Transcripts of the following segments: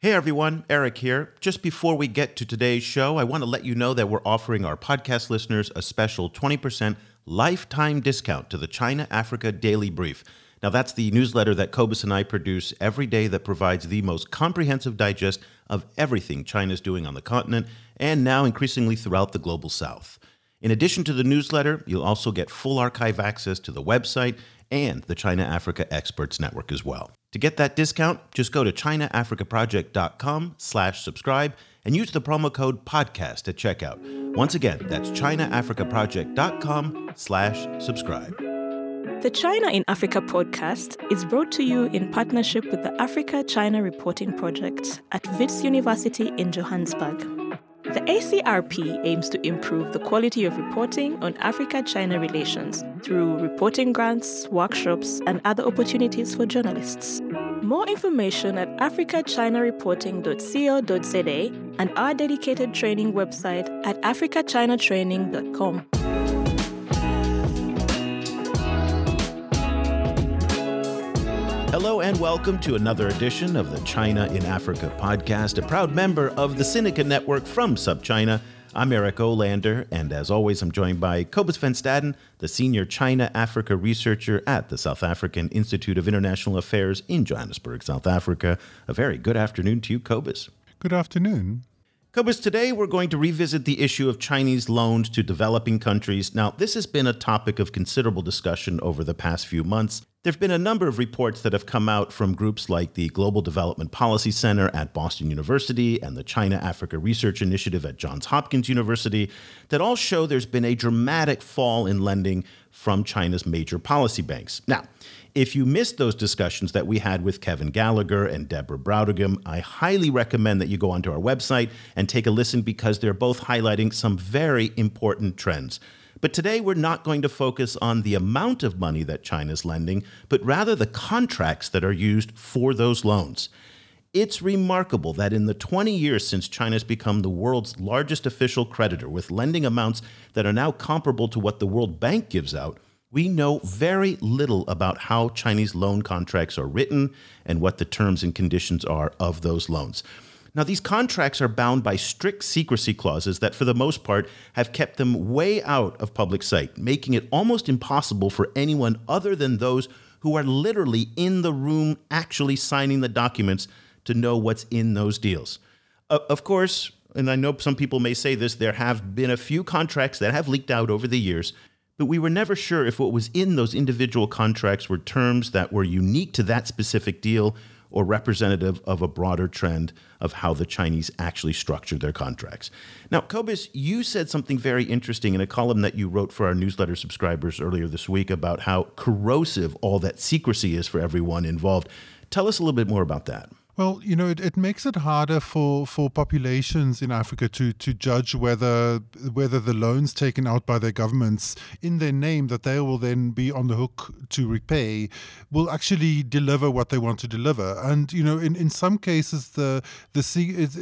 Hey everyone, Eric here. Just before we get to today's show, I want to let you know that we're offering our podcast listeners a special 20% lifetime discount to the China Africa Daily Brief. Now, that's the newsletter that Cobus and I produce every day that provides the most comprehensive digest of everything China's doing on the continent and now increasingly throughout the global south. In addition to the newsletter, you'll also get full archive access to the website and the China Africa Experts Network as well. To get that discount, just go to chinaafricaproject.com slash subscribe and use the promo code podcast at checkout. Once again, that's chinaafricaproject.com slash subscribe. The China in Africa podcast is brought to you in partnership with the Africa China Reporting Project at Wits University in Johannesburg. The ACRP aims to improve the quality of reporting on Africa China relations through reporting grants, workshops, and other opportunities for journalists. More information at africachinareporting.co.za and our dedicated training website at africachinatraining.com. Hello and welcome to another edition of the China in Africa podcast, a proud member of the Sinica Network from SupChina. I'm Eric Olander, and as always, I'm joined by Cobus Van Staden, the senior China Africa researcher at the South African Institute of International Affairs in Johannesburg, South Africa. A very good afternoon to you, Cobus. Good afternoon. Cobus, today we're going to revisit the issue of Chinese loans to developing countries. Now, this has been a topic of considerable discussion over the past few months. There have been a number of reports that have come out from groups like the Global Development Policy Center at Boston University and the China Africa Research Initiative at Johns Hopkins University that all show there's been a dramatic fall in lending from China's major policy banks. Now, if you missed those discussions that we had with Kevin Gallagher and Deborah Brautigam, I highly recommend that you go onto our website and take a listen because they're both highlighting some very important trends. But today we're not going to focus on the amount of money that China's lending, but rather the contracts that are used for those loans. It's remarkable that in the 20 years since China's become the world's largest official creditor with lending amounts that are now comparable to what the World Bank gives out, we know very little about how Chinese loan contracts are written and what the terms and conditions are of those loans. Now, these contracts are bound by strict secrecy clauses that, for the most part, have kept them way out of public sight, making it almost impossible for anyone other than those who are literally in the room actually signing the documents to know what's in those deals. Uh, of course, and I know some people may say this, there have been a few contracts that have leaked out over the years, but we were never sure if what was in those individual contracts were terms that were unique to that specific deal or representative of a broader trend of how the Chinese actually structure their contracts. Now, Cobus, you said something very interesting in a column that you wrote for our newsletter subscribers earlier this week about how corrosive all that secrecy is for everyone involved. Tell us a little bit more about that. Well, you know, it, it makes it harder for, for populations in Africa to, to judge whether whether the loans taken out by their governments in their name that they will then be on the hook to repay will actually deliver what they want to deliver. And you know, in, in some cases, the the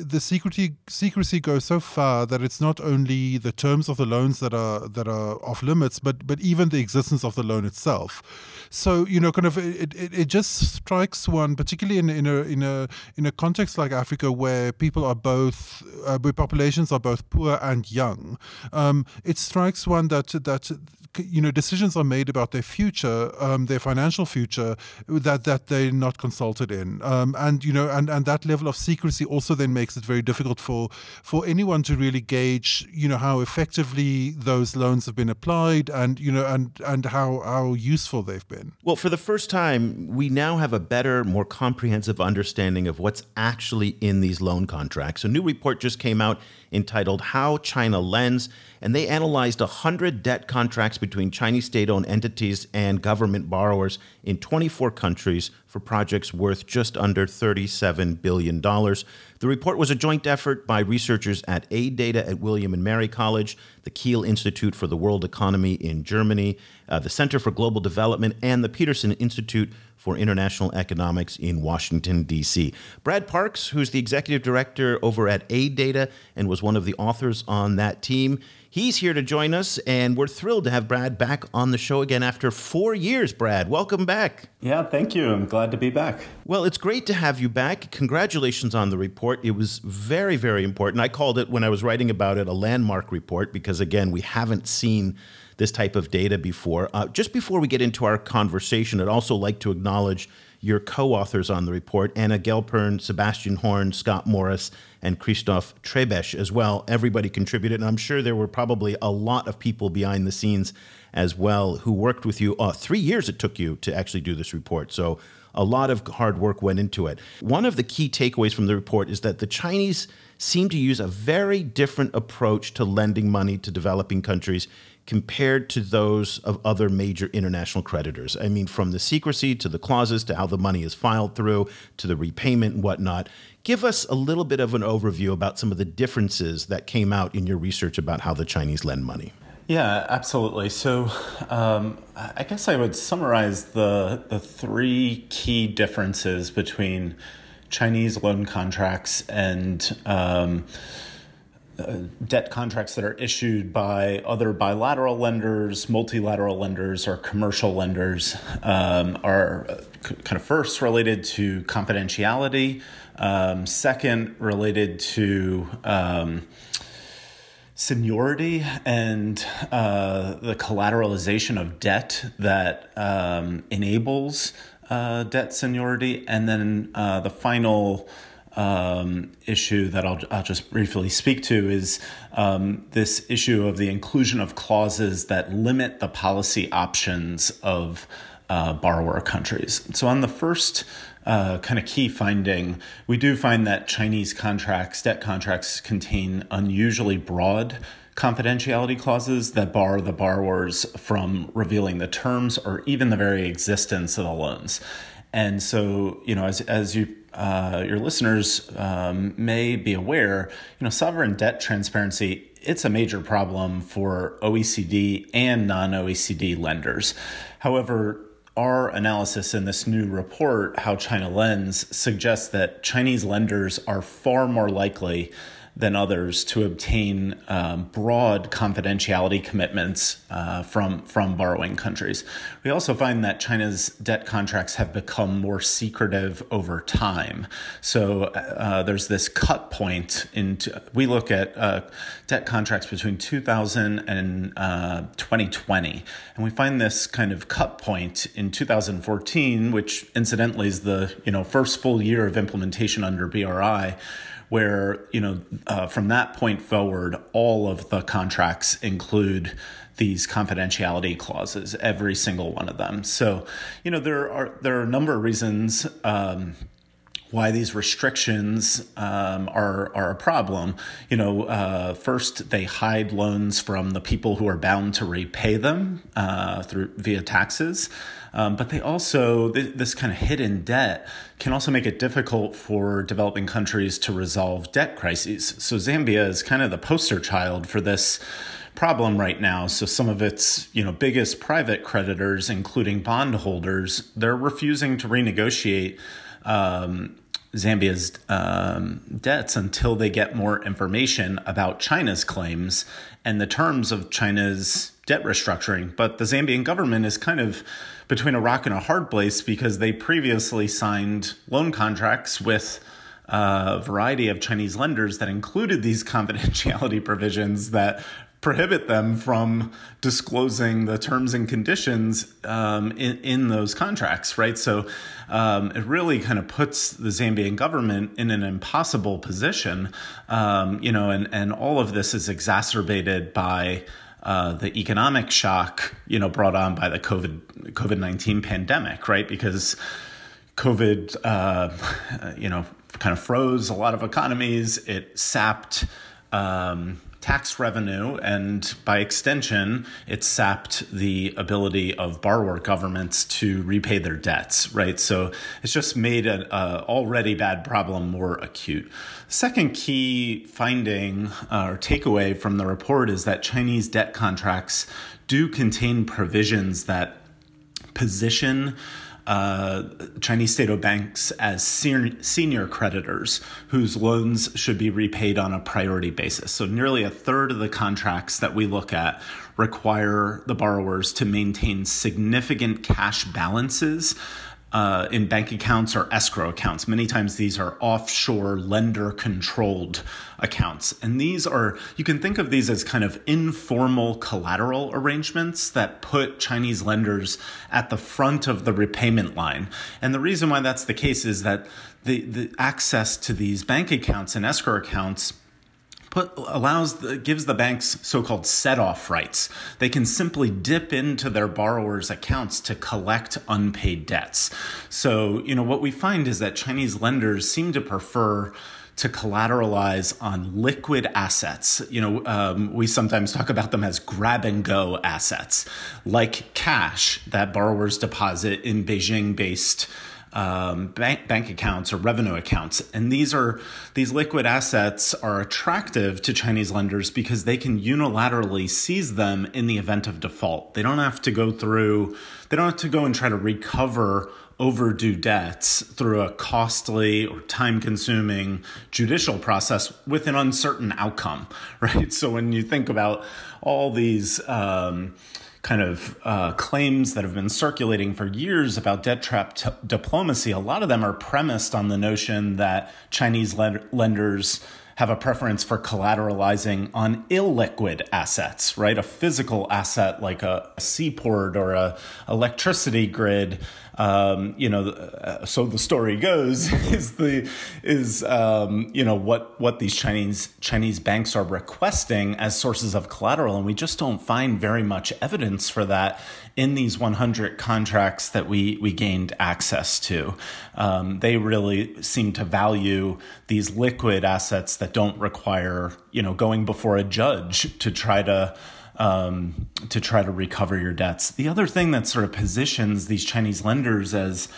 the secrecy secrecy goes so far that it's not only the terms of the loans that are that are off limits, but but even the existence of the loan itself. So you know, kind of it, it, it just strikes one, particularly in in a in a in a context like Africa where people are both, uh, where populations are both poor and young, um, it strikes one that that you know decisions are made about their future, um, their financial future, that that they're not consulted in, um, and you know, and and that level of secrecy also then makes it very difficult for for anyone to really gauge, you know, how effectively those loans have been applied, and you know, and and how how useful they've been. Well, for the first time, we now have a better, more comprehensive understanding of what's actually in these loan contracts. A new report just came out entitled "How China Lends," and they analyzed 100 debt contracts between Chinese state owned entities and government borrowers in 24 countries for projects worth just under $37 billion. The report was a joint effort by researchers at AidData at William and Mary College, the Kiel Institute for the World Economy in Germany, uh, the Center for Global Development, and the Peterson Institute for International Economics in Washington, D.C. Brad Parks, who's the executive director over at AidData and was one of the authors on that team, He's here to join us, and we're thrilled to have Brad back on the show again after four years. Brad, welcome back. Yeah, thank you. I'm glad to be back. Well, it's great to have you back. Congratulations on the report. It was very, very important. I called it, when I was writing about it, a landmark report because, again, we haven't seen this type of data before. Uh, just before we get into our conversation, I'd also like to acknowledge your co-authors on the report, Anna Gelpern, Sebastian Horn, Scott Morris, and Christoph Trebesch as well. Everybody contributed, and I'm sure there were probably a lot of people behind the scenes as well who worked with you. Uh, three years it took you to actually do this report. So a lot of hard work went into it. One of the key takeaways from the report is that the Chinese seem to use a very different approach to lending money to developing countries compared to those of other major international creditors. I mean, from the secrecy to the clauses to how the money is filed through to the repayment and whatnot. Give us a little bit of an overview about some of the differences that came out in your research about how the Chinese lend money. Yeah, absolutely. So, um, I guess I would summarize the the three key differences between Chinese loan contracts and um, uh, debt contracts that are issued by other bilateral lenders, multilateral lenders, or commercial lenders um, are uh, kind of first related to confidentiality, um, second, related to um, seniority and uh, the collateralization of debt that um, enables uh, debt seniority, and then uh, the final um, issue that I'll, I'll just briefly speak to is um, this issue of the inclusion of clauses that limit the policy options of uh, borrower countries. So, on the first uh, kind of key finding, we do find that Chinese contracts, debt contracts, contain unusually broad confidentiality clauses that bar the borrowers from revealing the terms or even the very existence of the loans. And so, you know, as, as you uh, your listeners um, may be aware, you know, sovereign debt transparency it's a major problem for OECD and non-OECD lenders. However, our analysis in this new report, How China Lends, suggests that Chinese lenders are far more likely than others to obtain um, broad confidentiality commitments uh, from from borrowing countries. We also find that China's debt contracts have become more secretive over time. So uh, there's this cut point into. We look at uh, debt contracts between 2000 and 2020, uh, and we find this kind of cut point in 2014, which incidentally is the you know first full year of implementation under BRI where you know uh, from that point forward, all of the contracts include these confidentiality clauses, every single one of them. So, you know, there are there are a number of reasons. Um, why these restrictions um, are are a problem. You know, uh, first they hide loans from the people who are bound to repay them uh, through via taxes. Um, but they also, th- this kind of hidden debt can also make it difficult for developing countries to resolve debt crises. So Zambia is kind of the poster child for this problem right now. So some of its, you know, biggest private creditors, including bondholders, they're refusing to renegotiate um, Zambia's um, debts until they get more information about China's claims and the terms of China's debt restructuring. But the Zambian government is kind of between a rock and a hard place because they previously signed loan contracts with a variety of Chinese lenders that included these confidentiality provisions that prohibit them from disclosing the terms and conditions um, in, in those contracts, right? So um, it really kind of puts the Zambian government in an impossible position, um, you know, and, and all of this is exacerbated by uh, the economic shock, you know, brought on by the COVID COVID nineteen pandemic, right? Because COVID, uh, you know, kind of froze a lot of economies. It sapped um, tax revenue, and by extension, it sapped the ability of borrower governments to repay their debts, right? So it's just made an already bad problem more acute. Second key finding uh, or takeaway from the report is that Chinese debt contracts do contain provisions that position uh, Chinese state-owned banks as senior creditors whose loans should be repaid on a priority basis. So nearly a third of the contracts that we look at require the borrowers to maintain significant cash balances uh, in bank accounts or escrow accounts. Many times these are offshore lender controlled accounts. And these are, you can think of these as kind of informal collateral arrangements that put Chinese lenders at the front of the repayment line. And the reason why that's the case is that the, the access to these bank accounts and escrow accounts put allows the, gives the banks so-called set-off rights. They can simply dip into their borrowers' accounts to collect unpaid debts. So, you know, what we find is that Chinese lenders seem to prefer to collateralize on liquid assets. You know, um, we sometimes talk about them as grab and go assets, like cash that borrowers deposit in Beijing based um, bank bank accounts or revenue accounts, and these are these liquid assets are attractive to Chinese lenders because they can unilaterally seize them in the event of default. They don't have to go through. They don't have to go and try to recover overdue debts through a costly or time consuming judicial process with an uncertain outcome, right? So when you think about all these, um, kind of uh, claims that have been circulating for years about debt trap t- diplomacy, a lot of them are premised on the notion that Chinese lenders have a preference for collateralizing on illiquid assets, right? A physical asset like a seaport or a electricity grid um, you know, uh, so the story goes is the is um, you know what what these Chinese Chinese banks are requesting as sources of collateral, and we just don't find very much evidence for that in these 100 contracts that we we gained access to. Um, they really seem to value these liquid assets that don't require you know going before a judge to try to um, to try to recover your debts. The other thing that sort of positions these Chinese lenders as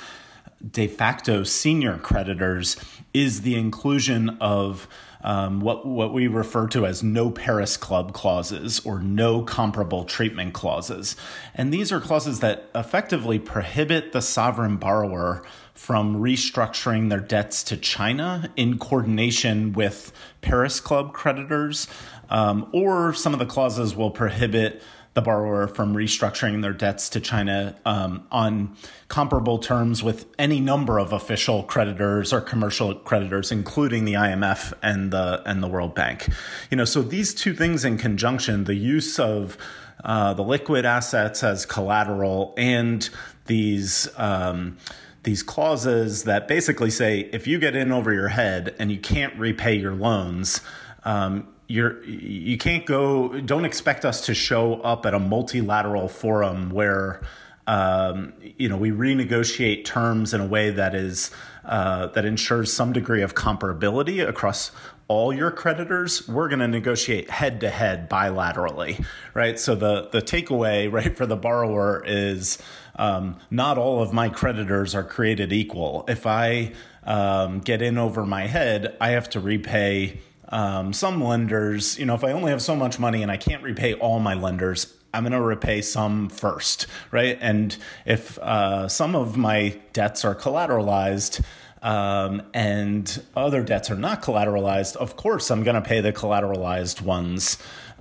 de facto senior creditors is the inclusion of um, what what we refer to as no Paris Club clauses or no comparable treatment clauses, and these are clauses that effectively prohibit the sovereign borrower from restructuring their debts to China in coordination with Paris Club creditors um, or some of the clauses will prohibit the borrower from restructuring their debts to China um, on comparable terms with any number of official creditors or commercial creditors, including the IMF and the and the World Bank. You know, so these two things in conjunction, the use of uh, the liquid assets as collateral and these. Um, these clauses that basically say if you get in over your head and you can't repay your loans, um, you're you can't go don't expect us to show up at a multilateral forum where um, you know we renegotiate terms in a way that is uh, that ensures some degree of comparability across all your creditors. We're going to negotiate head to head bilaterally right? So the the takeaway right for the borrower is um, not all of my creditors are created equal. If i um, get in over my head i have to repay um, some lenders, you know, if I only have so much money and I can't repay all my lenders, I'm going to repay some first, right? And if uh, some of my debts are collateralized, um, and other debts are not collateralized, of course, I'm going to pay the collateralized ones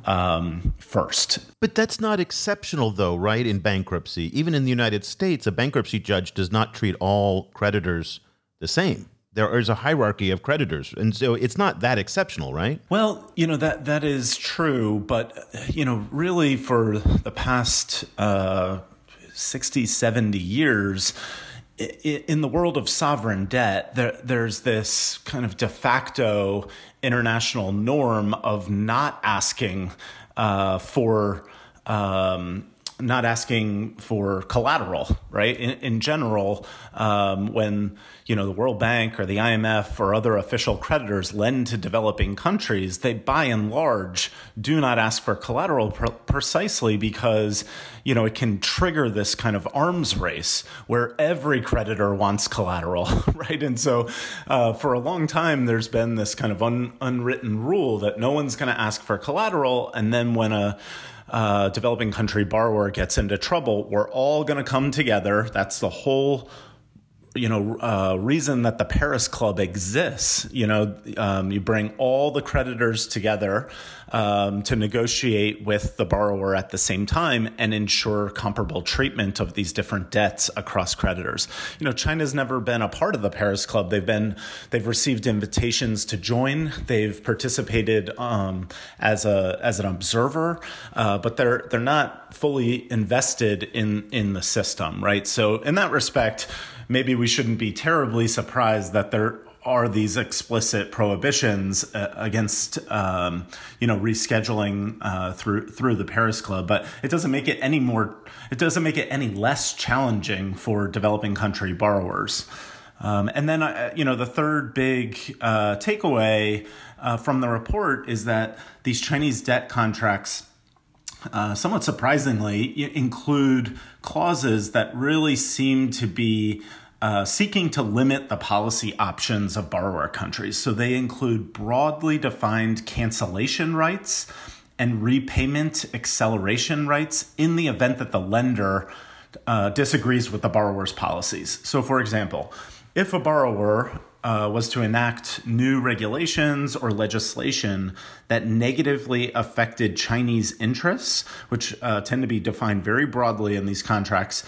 um, first. But that's not exceptional, though, right? In bankruptcy, even in the United States, a bankruptcy judge does not treat all creditors the same there is a hierarchy of creditors. And so it's not that exceptional right? Well you know that that is true but you know really for the past uh, 60 70 years in the world of sovereign debt, there, there's this kind of de facto international norm of not asking uh, for um, not asking for collateral, right? In, in general, um, when you know the World Bank or the IMF or other official creditors lend to developing countries, they by and large do not ask for collateral pr- precisely because you know it can trigger this kind of arms race where every creditor wants collateral, right? And so, uh, for a long time, there's been this kind of un- unwritten rule that no one's going to ask for collateral, and then when a uh, developing country borrower gets into trouble, we're all going to come together. That's the whole you know uh, reason that the Paris Club exists. You know, um, you bring all the creditors together um, to negotiate with the borrower at the same time and ensure comparable treatment of these different debts across creditors. You know, China's never been a part of the Paris Club. They've been they've received invitations to join. They've participated um, as a as an observer, uh, but they're they're not fully invested in in the system, right? So in that respect maybe we shouldn't be terribly surprised that there are these explicit prohibitions uh, against um, you know rescheduling uh, through through the Paris Club, but it doesn't make it any more. It doesn't make it any less challenging for developing country borrowers. Um, and then uh, you know the third big uh, takeaway uh, from the report is that these Chinese debt contracts. Uh, somewhat surprisingly, include clauses that really seem to be uh, seeking to limit the policy options of borrower countries. So they include broadly defined cancellation rights and repayment acceleration rights in the event that the lender uh, disagrees with the borrower's policies. So, for example, if a borrower uh, was to enact new regulations or legislation that negatively affected Chinese interests, which uh, tend to be defined very broadly in these contracts,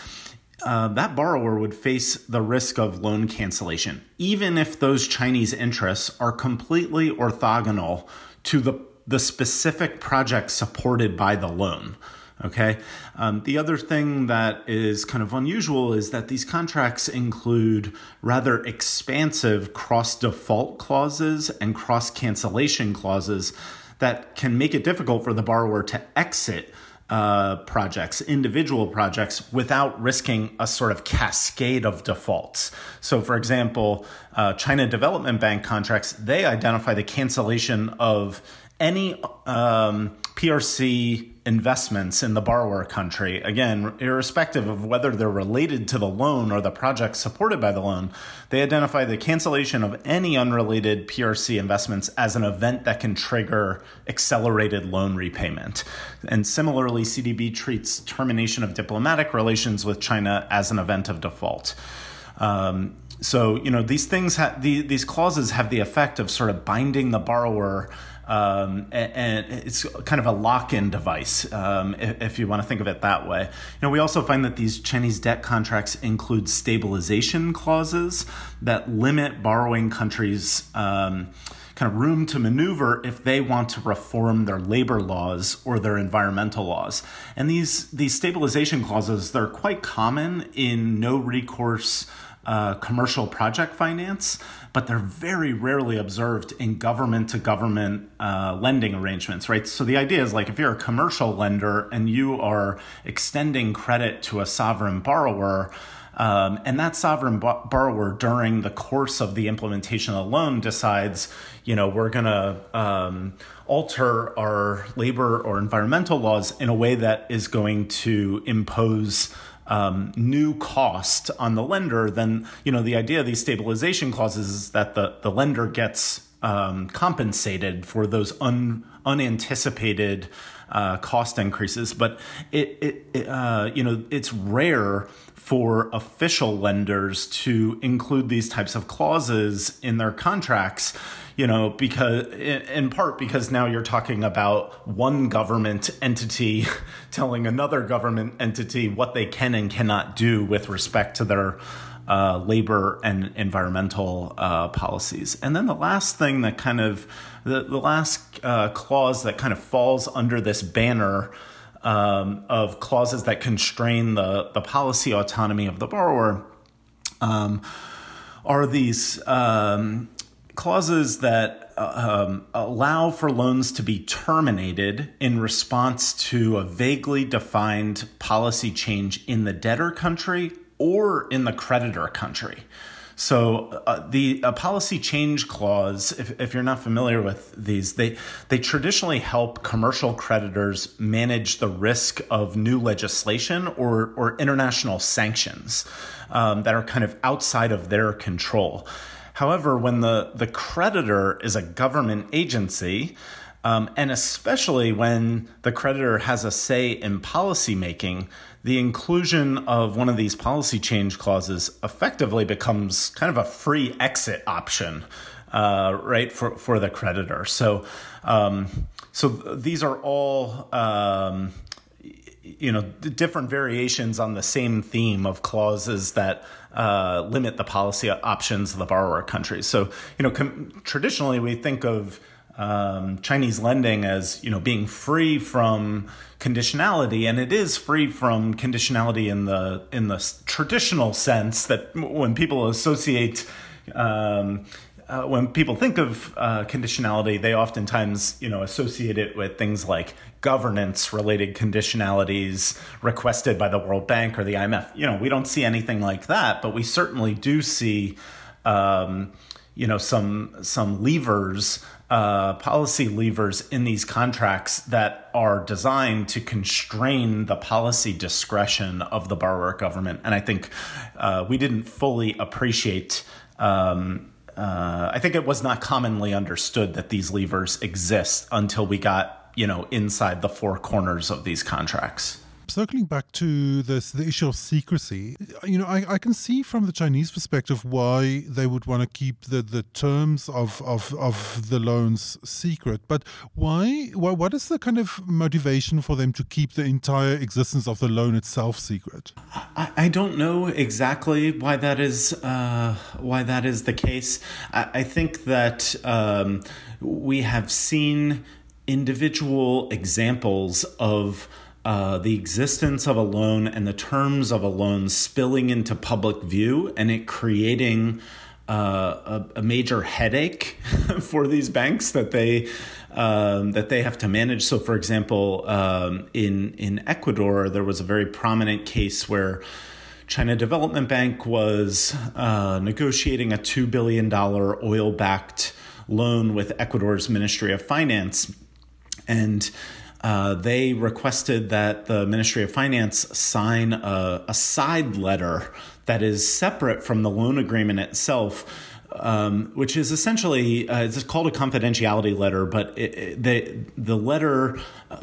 uh, that borrower would face the risk of loan cancellation, even if those Chinese interests are completely orthogonal to the, the specific project supported by the loan. Okay. Um, the other thing that is kind of unusual is that these contracts include rather expansive cross default clauses and cross cancellation clauses that can make it difficult for the borrower to exit uh, projects, individual projects, without risking a sort of cascade of defaults. So, for example, uh, China Development Bank contracts, they identify the cancellation of any um, PRC investments in the borrower country, again, irrespective of whether they're related to the loan or the project supported by the loan, they identify the cancellation of any unrelated PRC investments as an event that can trigger accelerated loan repayment. And similarly, CDB treats termination of diplomatic relations with China as an event of default. Um, so, you know, these things, ha- the, these clauses have the effect of sort of binding the borrower um, and, and, it's kind of a lock-in device, um, if, if, you want to think of it that way. You know, we also find that these Chinese debt contracts include stabilization clauses that limit borrowing countries. Um, kind of room to maneuver if they want to reform their labor laws or their environmental laws. And these these stabilization clauses they're quite common in no recourse uh, commercial project finance, but they're very rarely observed in government to government uh, lending arrangements, right? So the idea is like if you're a commercial lender and you are extending credit to a sovereign borrower, um, and that sovereign borrower during the course of the implementation of the loan decides, you know, we're going to um, alter our labor or environmental laws in a way that is going to impose um, new cost on the lender, then you know the idea of these stabilization clauses is that the the lender gets um, compensated for those un, unanticipated uh, cost increases. But it, it, it uh, you know it's rare for official lenders to include these types of clauses in their contracts you know because in part because now you're talking about one government entity telling another government entity what they can and cannot do with respect to their uh, labor and environmental uh, policies. And then the last thing that kind of, the, the last uh, clause that kind of falls under this banner um, of clauses that constrain the, the policy autonomy of the borrower um, are these um, clauses that uh, um, allow for loans to be terminated in response to a vaguely defined policy change in the debtor country or in the creditor country. So uh, the policy change clause, if, if you're not familiar with these, they they traditionally help commercial creditors manage the risk of new legislation or or international sanctions um, that are kind of outside of their control. However, when the the creditor is a government agency, Um, and especially when the creditor has a say in policy making, the inclusion of one of these policy change clauses effectively becomes kind of a free exit option, uh, right, for, for the creditor. So, um, so these are all um, you know different variations on the same theme of clauses that uh, limit the policy options of the borrower countries. So you know com- traditionally we think of um, Chinese lending as you know being free from conditionality, and it is free from conditionality in the in the traditional sense that when people associate um, uh, when people think of uh, conditionality, they oftentimes, you know, associate it with things like governance-related conditionalities requested by the World Bank or the IMF. You know, we don't see anything like that, but we certainly do see, um, you know, some some levers, uh, policy levers in these contracts that are designed to constrain the policy discretion of the borrower government. And I think uh, we didn't fully appreciate. Um, uh, I think it was not commonly understood that these levers exist until we got you know inside the four corners of these contracts circling back to this the issue of secrecy, you know, I, I can see from the Chinese perspective why they would want to keep the, the terms of, of, of the loans secret. But why, why what is the kind of motivation for them to keep the entire existence of the loan itself secret? I, I don't know exactly why that is uh, why that is the case. I, I think that um, we have seen individual examples of uh, the existence of a loan and the terms of a loan spilling into public view and it creating uh, a, a, major headache for these banks that they um, that they have to manage. So, for example, um, in in Ecuador, there was a very prominent case where China Development Bank was uh, negotiating a two billion dollar oil backed loan with Ecuador's Ministry of Finance, and uh, they requested that the Ministry of Finance sign a, a, side letter that is separate from the loan agreement itself. Um, which is essentially uh, it's called a confidentiality letter, but it, it, the the letter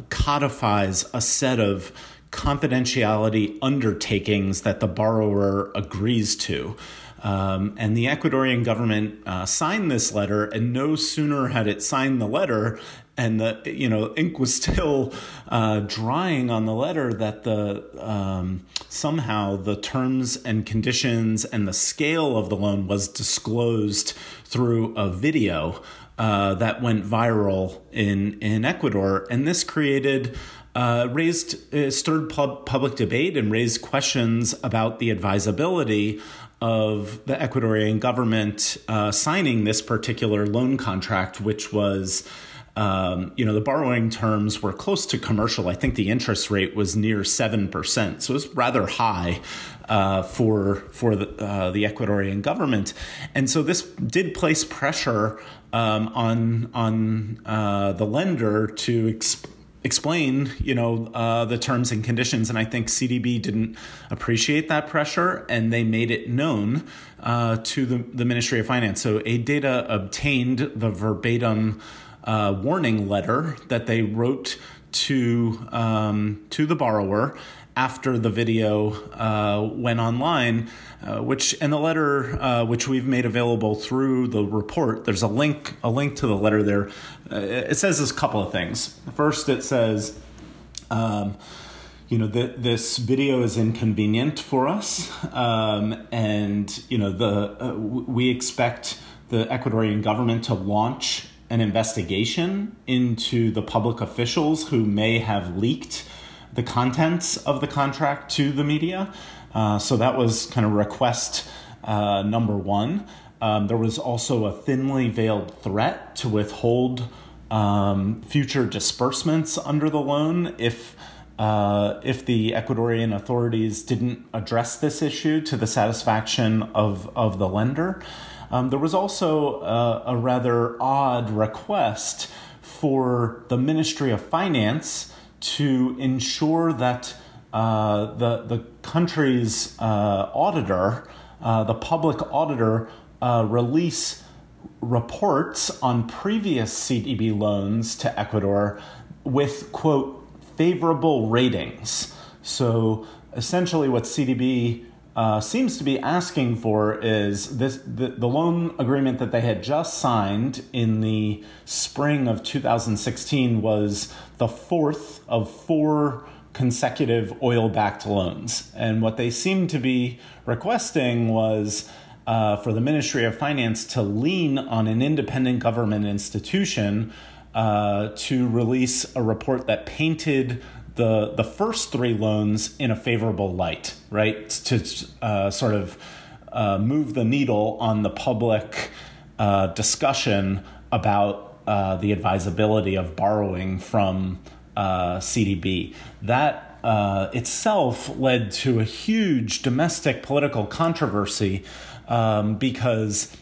codifies a set of confidentiality undertakings that the borrower agrees to. Um, and the Ecuadorian government uh, signed this letter, and no sooner had it signed the letter and the you know ink was still uh, drying on the letter that the um, somehow the terms and conditions and the scale of the loan was disclosed through a video uh, that went viral in in Ecuador, and this created. Uh, raised uh, stirred pub- public debate and raised questions about the advisability of the Ecuadorian government uh, signing this particular loan contract, which was um, you know, the borrowing terms were close to commercial. I think the interest rate was near seven percent, so it was rather high uh, for for the uh, the Ecuadorian government, and so this did place pressure um, on on uh, the lender to. Exp- explain you know uh, the terms and conditions and i think cdb didn't appreciate that pressure and they made it known uh, to the, the ministry of finance so AidData obtained the verbatim uh, warning letter that they wrote to um, to the borrower after the video uh, went online, uh, which and the letter uh, which we've made available through the report. There's a link a link to the letter there. Uh, it says this couple of things. First, it says. Um, you know that this video is inconvenient for us, um, and you know the uh, we expect the Ecuadorian government to launch an investigation into the public officials who may have leaked the contents of the contract to the media. Uh, so that was kind of request uh, number one. Um, there was also a thinly veiled threat to withhold um, future disbursements under the loan if uh, if the Ecuadorian authorities didn't address this issue to the satisfaction of, of the lender. Um, there was also a, a rather odd request for the Ministry of Finance to ensure that uh, the the country's uh, auditor, uh, the public auditor, uh, release reports on previous CDB loans to Ecuador with, quote, favorable ratings. So essentially, what CDB uh, seems to be asking for is this the, the loan agreement that they had just signed in the spring of 2016 was the fourth of four consecutive oil backed loans. And what they seemed to be requesting was uh, for the Ministry of Finance to lean on an independent government institution uh, to release a report that painted the the first three loans in a favorable light, right? To uh, sort of uh, move the needle on the public uh, discussion about uh, the advisability of borrowing from uh, CDB. That uh, itself led to a huge domestic political controversy um, because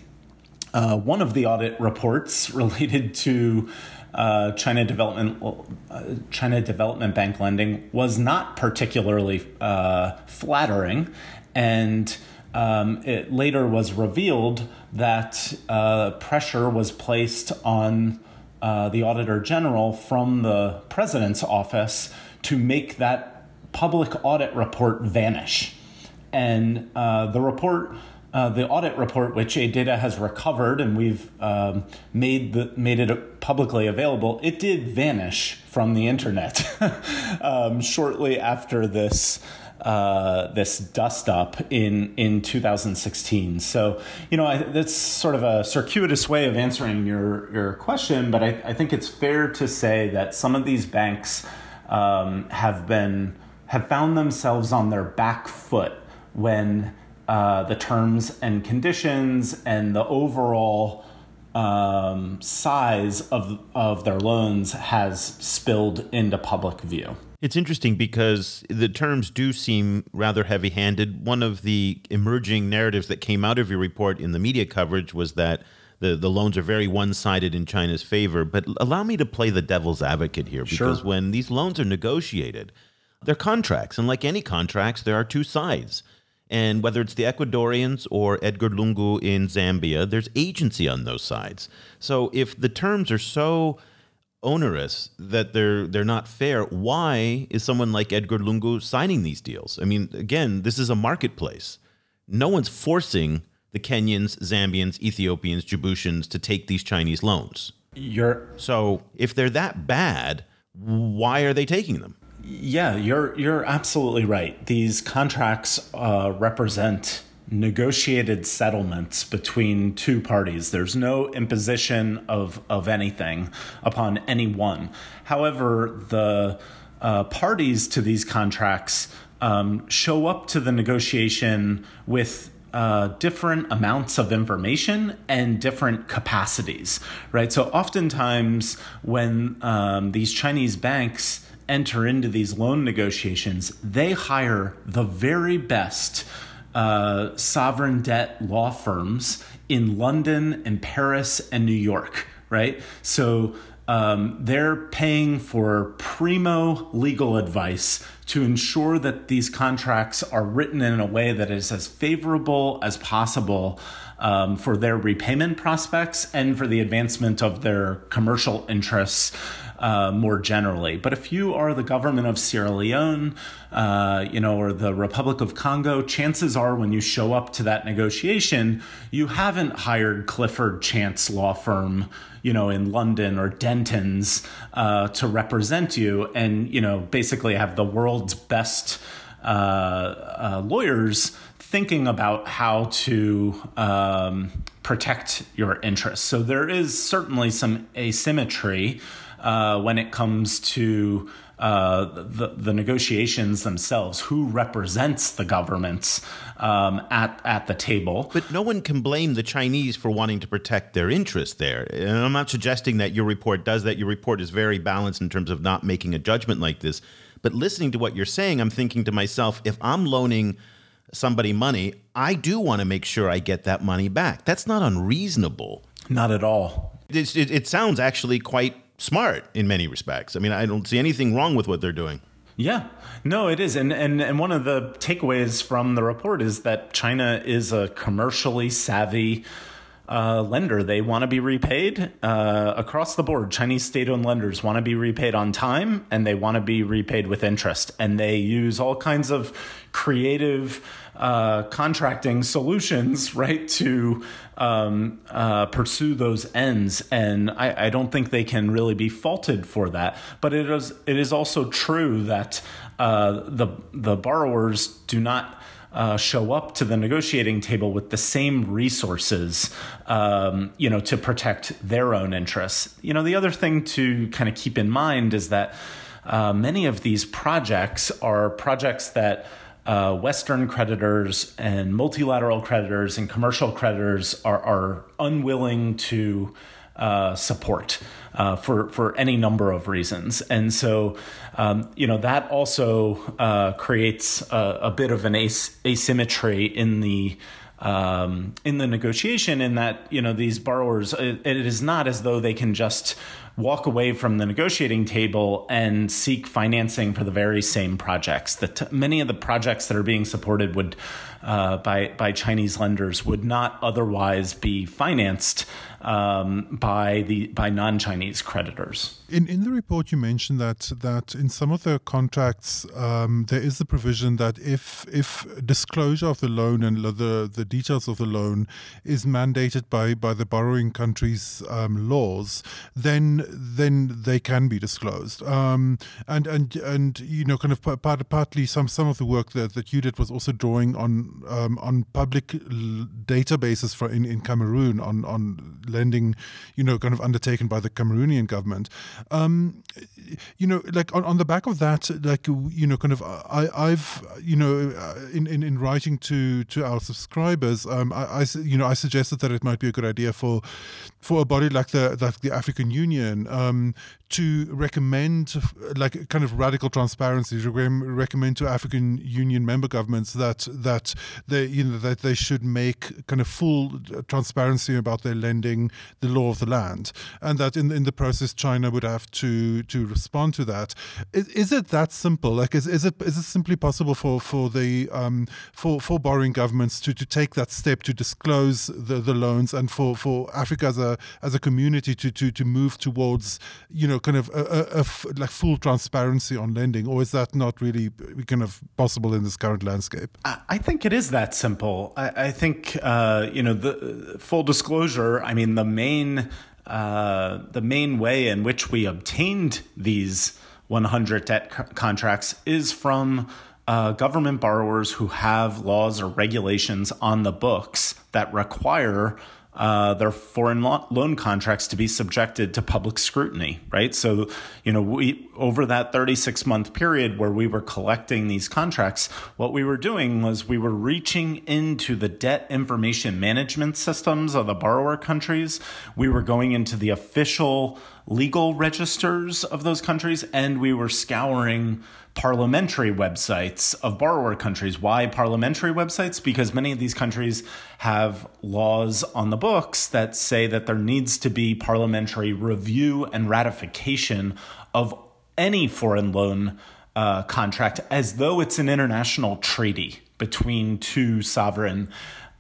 uh, one of the audit reports related to uh, China Development uh, China Development Bank lending was not particularly uh, flattering, and um, it later was revealed that uh, pressure was placed on uh, the Auditor General from the President's office to make that public audit report vanish. And uh, the report, uh, the audit report, which AidData has recovered and we've um, made the made it publicly available, it did vanish from the internet um, shortly after this uh, this dust up in in 2016. So you know I, that's sort of a circuitous way of answering your your question, but I, I think it's fair to say that some of these banks um, have been have found themselves on their back foot when uh, the terms and conditions and the overall um, size of of their loans has spilled into public view. It's interesting because the terms do seem rather heavy handed. One of the emerging narratives that came out of your report in the media coverage was that the, the loans are very one sided in China's favor. But allow me to play the devil's advocate here because sure. when these loans are negotiated, they're contracts. And like any contracts, there are two sides. And whether it's the Ecuadorians or Edgar Lungu in Zambia, there's agency on those sides. So if the terms are so onerous that they're they're not fair why is someone like edgar lungu signing these deals? I mean again this is a marketplace. No one's forcing the kenyans zambians ethiopians djiboutians to take these chinese loans. You're so if they're that bad why are they taking them yeah you're you're absolutely right these contracts uh, represent negotiated settlements between two parties. There's no imposition of, of anything upon anyone. However, the uh, parties to these contracts um, show up to the negotiation with uh, different amounts of information and different capacities, right? So, oftentimes, when um, these Chinese banks enter into these loan negotiations, they hire the very best uh, sovereign debt law firms in London and Paris and New York, right? So um, they're paying for primo legal advice to ensure that these contracts are written in a way that is as favorable as possible um, for their repayment prospects and for the advancement of their commercial interests uh, more generally. But if you are the government of Sierra Leone, uh, you know, or the Republic of Congo, chances are when you show up to that negotiation, you haven't hired Clifford Chance law firm, you know, in London or Dentons uh, to represent you, and you know, basically have the world's best uh, uh, lawyers thinking about how to um, protect your interests. So there is certainly some asymmetry uh, when it comes to uh, the, the negotiations themselves, who represents the governments um, at, at the table. But no one can blame the Chinese for wanting to protect their interests there. And I'm not suggesting that your report does that. Your report is very balanced in terms of not making a judgment like this. But listening to what you're saying, I'm thinking to myself, if I'm loaning somebody money, I do want to make sure I get that money back. That's not unreasonable. Not at all. It, it, it sounds actually quite smart in many respects. I mean, I don't see anything wrong with what they're doing. Yeah, no, it is, and and and one of the takeaways from the report is that China is a commercially savvy uh, lender. They want to be repaid uh, across the board. Chinese state owned lenders want to be repaid on time and they want to be repaid with interest. And they use all kinds of creative uh, contracting solutions, right, to um, uh, pursue those ends. And I, I, don't think they can really be faulted for that. But it is it is also true that uh, the the borrowers do not. Uh, show up to the negotiating table with the same resources, um, you know, to protect their own interests. You know, the other thing to kind of keep in mind is that uh, many of these projects are projects that uh, Western creditors and multilateral creditors and commercial creditors are, are unwilling to uh, support uh, for for any number of reasons, and so um, you know that also uh, creates a, a, bit of an as- asymmetry in the. Um, in the negotiation, in that you know these borrowers, it, it is not as though they can just walk away from the negotiating table and seek financing for the very same projects. That many of the projects that are being supported would uh, by by Chinese lenders would not otherwise be financed um, by the by non-Chinese creditors. In in the report, you mentioned that that in some of the contracts um, there is the provision that if if disclosure of the loan and the the details of the loan is mandated by by the borrowing country's um, laws, then then they can be disclosed. Um, and and and you know, kind of part, partly some some of the work that, that you did was also drawing on um, on public databases for in, in Cameroon on on lending, you know, kind of undertaken by the Cameroonian government. Um, you know, like on, on the back of that, like you know, kind of I I've you know uh, in in, in writing to to our subscribers, um, I, I you know I suggested that it might be a good idea for for a body like the like the African Union um, to recommend like kind of radical transparency to recommend to African Union member governments that that they you know that they should make kind of full transparency about their lending the law of the land and that in in the process China would have to to respond to that is, is it that simple like is, is it is it simply possible for for the um, for for borrowing governments to to take that step to disclose the the loans and for for Africa as a as a community to to to move towards you know kind of a, a, a f- like full transparency on lending, or is that not really kind of possible in this current landscape? I think it is that simple. I, I think uh, you know the full disclosure. I mean, the main uh, the main way in which we obtained these 100 debt co- contracts is from uh, government borrowers who have laws or regulations on the books that require uh, their foreign lo- loan contracts to be subjected to public scrutiny, right? So, you know, we over that 36 month period where we were collecting these contracts, what we were doing was we were reaching into the debt information management systems of the borrower countries. We were going into the official legal registers of those countries, and we were scouring parliamentary websites of borrower countries. Why parliamentary websites? Because many of these countries have laws on the books that say that there needs to be parliamentary review and ratification of any foreign loan uh, contract as though it's an international treaty between two sovereign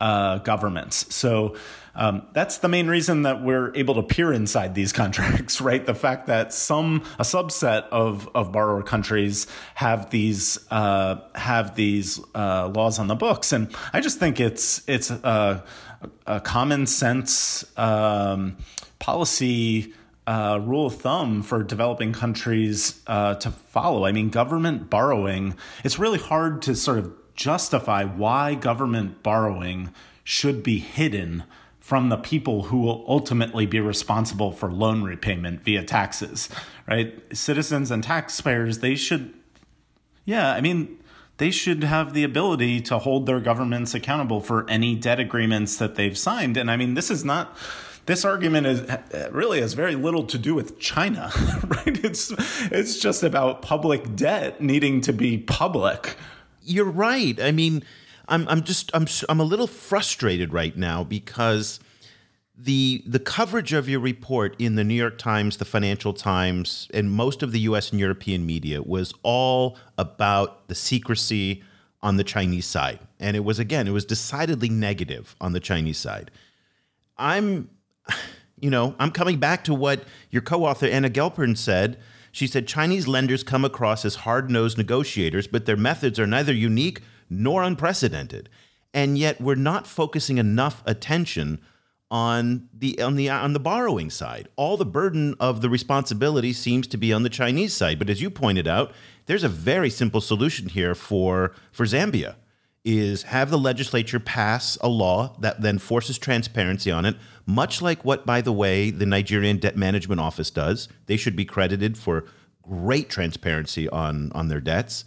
uh, governments. So um, that's the main reason that we're able to peer inside these contracts, right? The fact that some a subset of of borrower countries have these uh, have these uh, laws on the books, and I just think it's it's a, a common sense um, policy. Uh, rule of thumb for developing countries uh, to follow. I mean, government borrowing, it's really hard to sort of justify why government borrowing should be hidden from the people who will ultimately be responsible for loan repayment via taxes, right? Citizens and taxpayers, they should, yeah, I mean, they should have the ability to hold their governments accountable for any debt agreements that they've signed. And I mean, this is not, this argument is really has very little to do with China, right? It's, it's just about public debt needing to be public. You're right. I mean, I'm I'm just I'm I'm a little frustrated right now because the the coverage of your report in the New York Times, the Financial Times, and most of the U.S. and European media was all about the secrecy on the Chinese side, and it was again it was decidedly negative on the Chinese side. I'm, you know, I'm coming back to what your co author, Anna Gelpern, said. She said Chinese lenders come across as hard nosed negotiators, but their methods are neither unique nor unprecedented. And yet we're not focusing enough attention on the on the on the borrowing side. All the burden of the responsibility seems to be on the Chinese side. But as you pointed out, there's a very simple solution here for for Zambia is have the legislature pass a law that then forces transparency on it, much like what, by the way, the Nigerian Debt Management Office does. They should be credited for great transparency on, on their debts.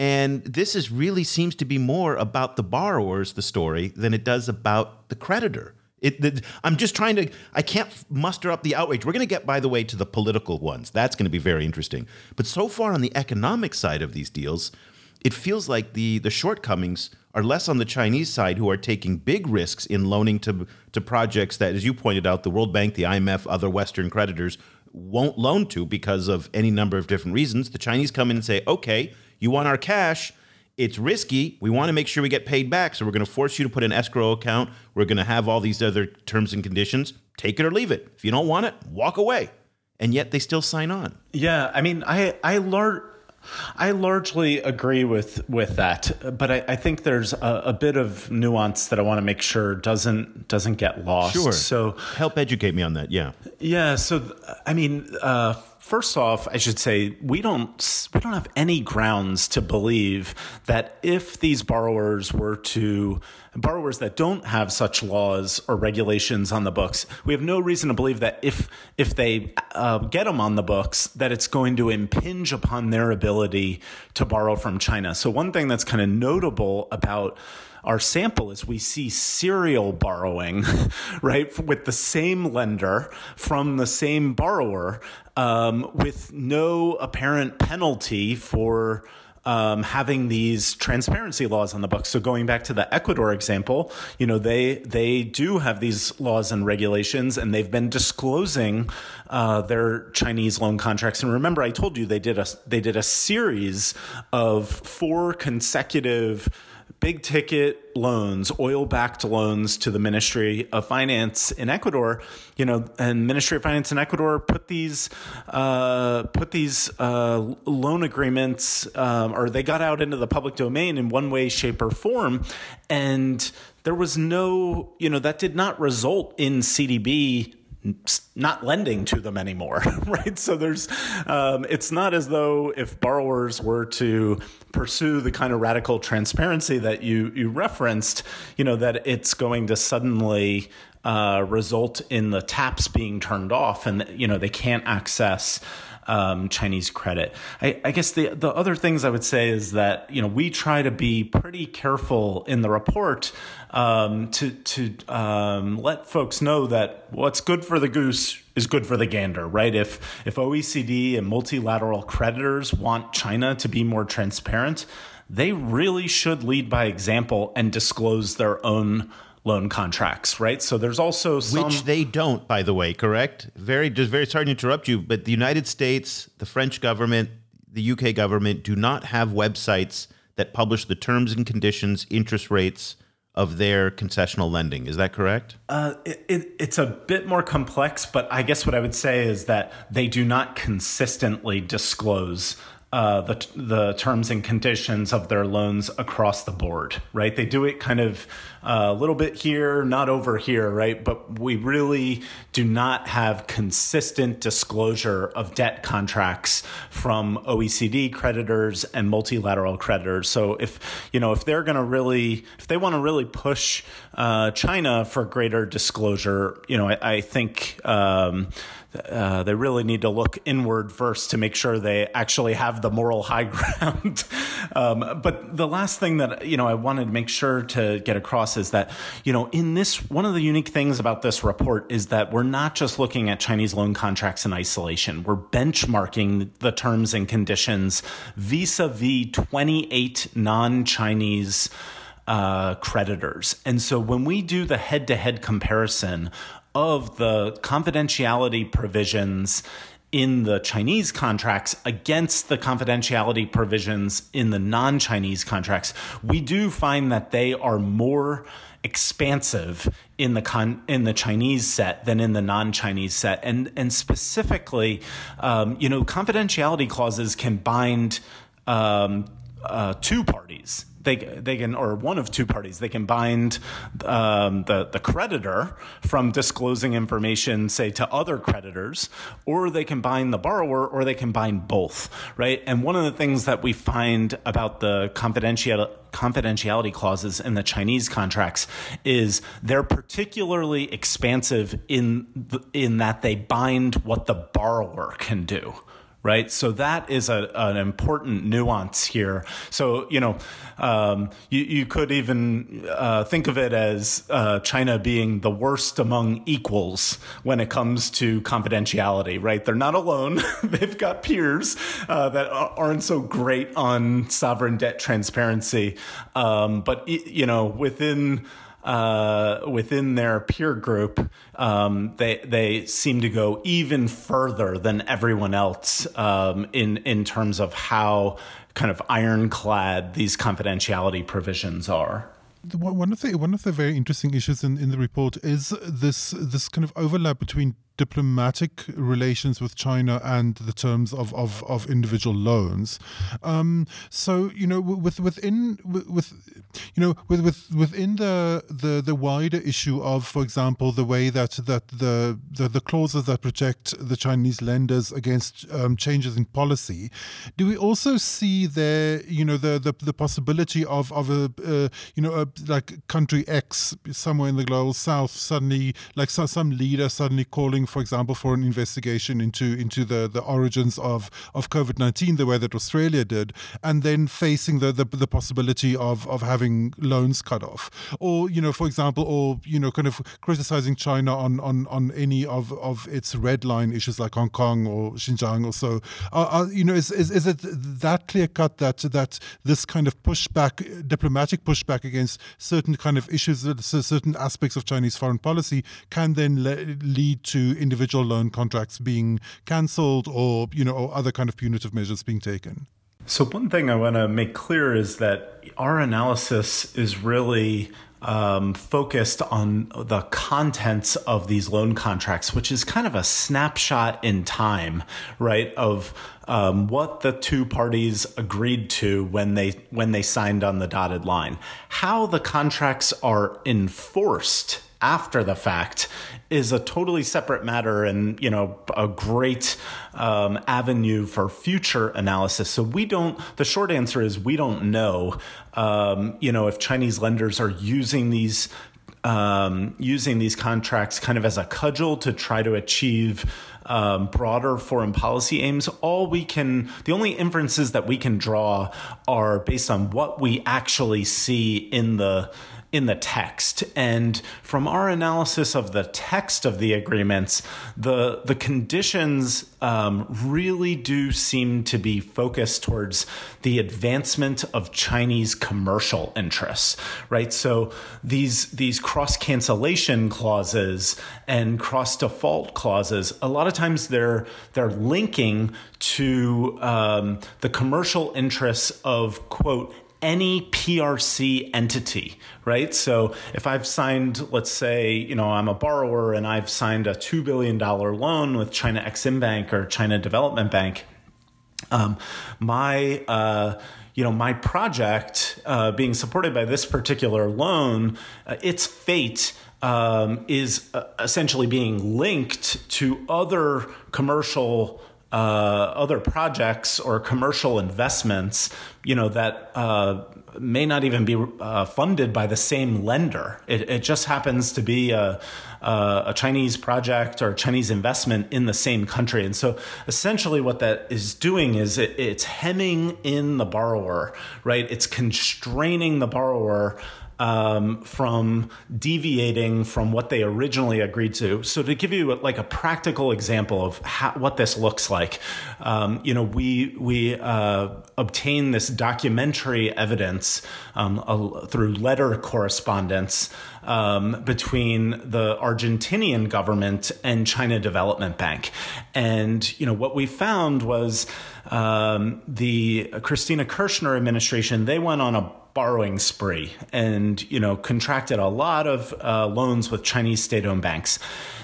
And this is really seems to be more about the borrowers, the story, than it does about the creditor. It, the, I'm just trying to, I can't muster up the outrage. We're going to get, by the way, to the political ones. That's going to be very interesting. But so far on the economic side of these deals, it feels like the the shortcomings are less on the Chinese side, who are taking big risks in loaning to to projects that, as you pointed out, the World Bank, the IMF, other Western creditors won't loan to because of any number of different reasons. The Chinese come in and say, "Okay, you want our cash." It's risky. We want to make sure we get paid back, so we're going to force you to put an escrow account. We're going to have all these other terms and conditions. Take it or leave it. If you don't want it, walk away. And yet they still sign on. Yeah, I mean, I I learned I largely agree with with that, but I, I think there's a, a, bit of nuance that I want to make sure doesn't doesn't get lost. Sure. So help educate me on that. Yeah. Yeah. So I mean, uh, first off, I should say we don't we don't have any grounds to believe that if these borrowers were to borrowers that don't have such laws or regulations on the books, we have no reason to believe that if if they uh, get them on the books, that it's going to impinge upon their ability to borrow from China. So one thing that's kind of notable about our sample is we see serial borrowing, right, with the same lender from the same borrower um, with no apparent penalty for um, having these transparency laws on the books. So going back to the Ecuador example, you know they they do have these laws and regulations, and they've been disclosing uh, their Chinese loan contracts. And remember, I told you they did a they did a series of four consecutive big ticket loans, oil backed loans to the Ministry of Finance in Ecuador, you know, and Ministry of Finance in Ecuador put these uh, put these uh, loan agreements, um, or they got out into the public domain in one way, shape, or form, and there was no, you know, that did not result in CDB not lending to them anymore, right? So there's, um, it's not as though if borrowers were to pursue the kind of radical transparency that you you referenced, you know, that it's going to suddenly uh, result in the taps being turned off, and you know they can't access um, Chinese credit. I, I, guess the the other things I would say is that you know we try to be pretty careful in the report um, to to um, let folks know that what's good for the goose is good for the gander, right? If if OECD and multilateral creditors want China to be more transparent, they really should lead by example and disclose their own loan contracts, right? So there's also some which they don't, by the way, correct? Very, just very sorry to interrupt you, but the United States, the French government, the UK government do not have websites that publish the terms and conditions, interest rates of their concessional lending. Is that correct? Uh, it, it, it's a bit more complex, but I guess what I would say is that they do not consistently disclose uh, the the terms and conditions of their loans across the board, right? They do it kind of uh, a little bit here, not over here, right? But we really do not have consistent disclosure of debt contracts from OECD creditors and multilateral creditors. So if you know if they're going to really, if they want to really push uh, China for greater disclosure, you know, I, I think. Um, uh, they really need to look inward first to make sure they actually have the moral high ground. um, but the last thing that you know I wanted to make sure to get across is that you know in this one of the unique things about this report is that we're not just looking at Chinese loan contracts in isolation. We're benchmarking the terms and conditions vis-a-vis 28 non-Chinese. Uh, creditors. And so when we do the head to head comparison of the confidentiality provisions in the Chinese contracts against the confidentiality provisions in the non Chinese contracts, we do find that they are more expansive in the con in the Chinese set than in the non-Chinese set, and and specifically, um, you know, confidentiality clauses can bind um, uh, two parties they they can or one of two parties they can bind um, the the creditor from disclosing information say to other creditors or they can bind the borrower or they can bind both right? And one of the things that we find about the confidentiality confidentiality clauses in the Chinese contracts is they're particularly expansive in in that they bind what the borrower can do right? So that is a, an important nuance here. So, you know, um, you, you could even uh, think of it as uh, China being the worst among equals when it comes to confidentiality, right? They're not alone. They've got peers uh, that aren't so great on sovereign debt transparency. Um, but, you know, within uh, within their peer group, um, they they seem to go even further than everyone else um, in in terms of how kind of ironclad these confidentiality provisions are. One of the one of the very interesting issues in, in the report is this this kind of overlap between diplomatic relations with China and the terms of, of, of individual loans. Um, so you know, with within with you know with, with within the, the the wider issue of, for example, the way that that the the, the clauses that protect the Chinese lenders against um, changes in policy, do we also see there you know the the, the possibility of of a uh, you know a, like country X somewhere in the global south suddenly like some, some leader suddenly calling for example, for an investigation into into the, the origins of, of COVID nineteen, the way that Australia did, and then facing the, the, the possibility of of having loans cut off, or you know, for example, or you know, kind of criticizing China on on, on any of, of its red line issues like Hong Kong or Xinjiang or so. You know, is, is is it that clear cut that that this kind of pushback, diplomatic pushback against certain kind of issues, certain aspects of Chinese foreign policy, can then le- lead to individual loan contracts being cancelled or you know or other kind of punitive measures being taken. So one thing I want to make clear is that our analysis is really um, focused on the contents of these loan contracts, which is kind of a snapshot in time, right? Of um, what the two parties agreed to when they when they signed on the dotted line. How the contracts are enforced after the fact is a totally separate matter and you know a great um, avenue for future analysis so we don't the short answer is we don't know um, you know if chinese lenders are using these um, using these contracts kind of as a cudgel to try to achieve um, broader foreign policy aims. All we can, the only inferences that we can draw are based on what we actually see in the in the text. And from our analysis of the text of the agreements, the the conditions um, really do seem to be focused towards the advancement of Chinese commercial interests, right? So these these cross cancellation clauses and cross default clauses, a lot of times they're they're linking to um, the commercial interests of quote any PRC entity, right? So if I've signed, let's say, you know, I'm a borrower and I've signed a $2 billion loan with China Exim Bank or China Development Bank, um, my, uh, you know, my project uh, being supported by this particular loan, uh, its fate um, is uh, essentially being linked to other commercial uh, other projects or commercial investments, you know, that uh, may not even be uh, funded by the same lender. It, it just happens to be a, a, a, Chinese project or Chinese investment in the same country. And so essentially what that is doing is it, it's hemming in the borrower, right? It's constraining the borrower um, from deviating from what they originally agreed to. So to give you like a practical example of how, what this looks like, um, you know, we we uh, obtain this documentary evidence um, through letter correspondence um, between the Argentinian government and China Development Bank, and you know what we found was um, the Cristina Kirchner administration they went on a borrowing spree and you know contracted a lot of uh, loans with Chinese state-owned banks.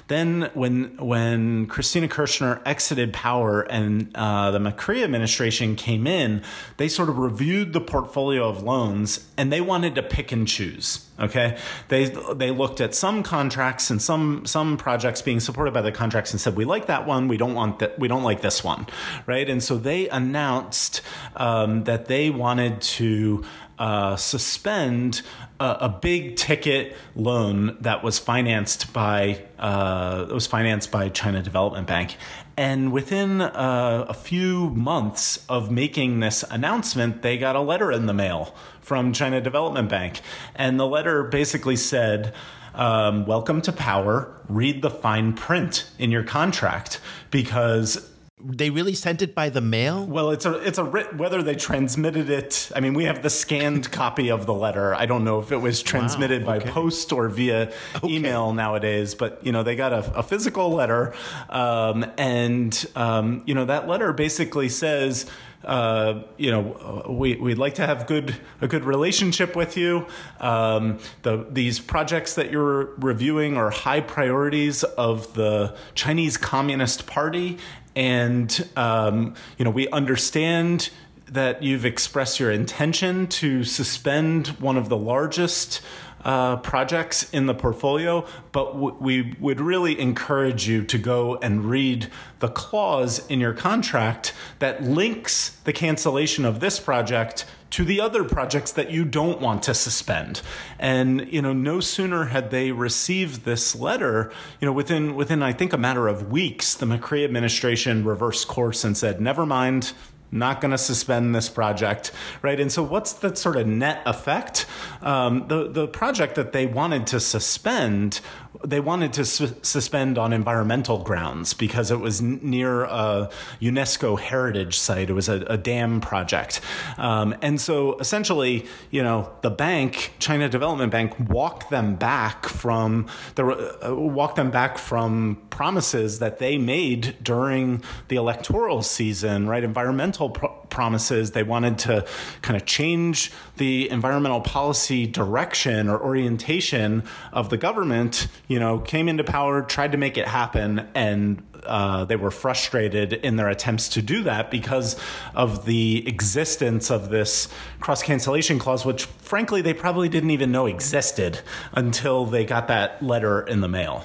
Then, when when Cristina Kirchner exited power and uh, the Macri administration came in, they sort of reviewed the portfolio of loans and they wanted to pick and choose. Okay, they they looked at some contracts and some some projects being supported by the contracts and said we like that one, we don't want that, we don't like this one, right? And so they announced um, that they wanted to uh, suspend a, a, big ticket loan that was financed by uh, was financed by China Development Bank. And within uh, a few months of making this announcement, they got a letter in the mail from China Development Bank, and the letter basically said. Um, welcome to power. Read the fine print in your contract because they really sent it by the mail? Well, it's a it's a writ- whether they transmitted it. I mean, we have the scanned copy of the letter. I don't know if it was transmitted wow, okay. by post or via okay. email nowadays, but you know they got a, a physical letter, um, and um, you know that letter basically says. Uh, you know, we, we'd like to have good a good relationship with you. Um, the, these projects that you're reviewing are high priorities of the Chinese Communist Party, and, um, you know, we understand that you've expressed your intention to suspend one of the largest uh, projects in the portfolio, but w- we would really encourage you to go and read the clause in your contract that links the cancellation of this project to the other projects that you don't want to suspend. And you know, no sooner had they received this letter, you know, within within I think a matter of weeks, the Macri administration reversed course and said, "Never mind, not going to suspend this project, right? And so, what's the sort of net effect? Um, the the project that they wanted to suspend, they wanted to su- suspend on environmental grounds because it was n- near a UNESCO heritage site. It was a, a dam project, um, and so essentially, you know, the bank, China Development Bank, walked them back from the uh, walked them back from promises that they made during the electoral season, right? Environmental pro- promises. They wanted to kind of change the environmental policy direction or orientation of the government. You know, came into power, tried to make it happen, and uh, they were frustrated in their attempts to do that because of the existence of this cross cancellation clause, which frankly they probably didn't even know existed until they got that letter in the mail.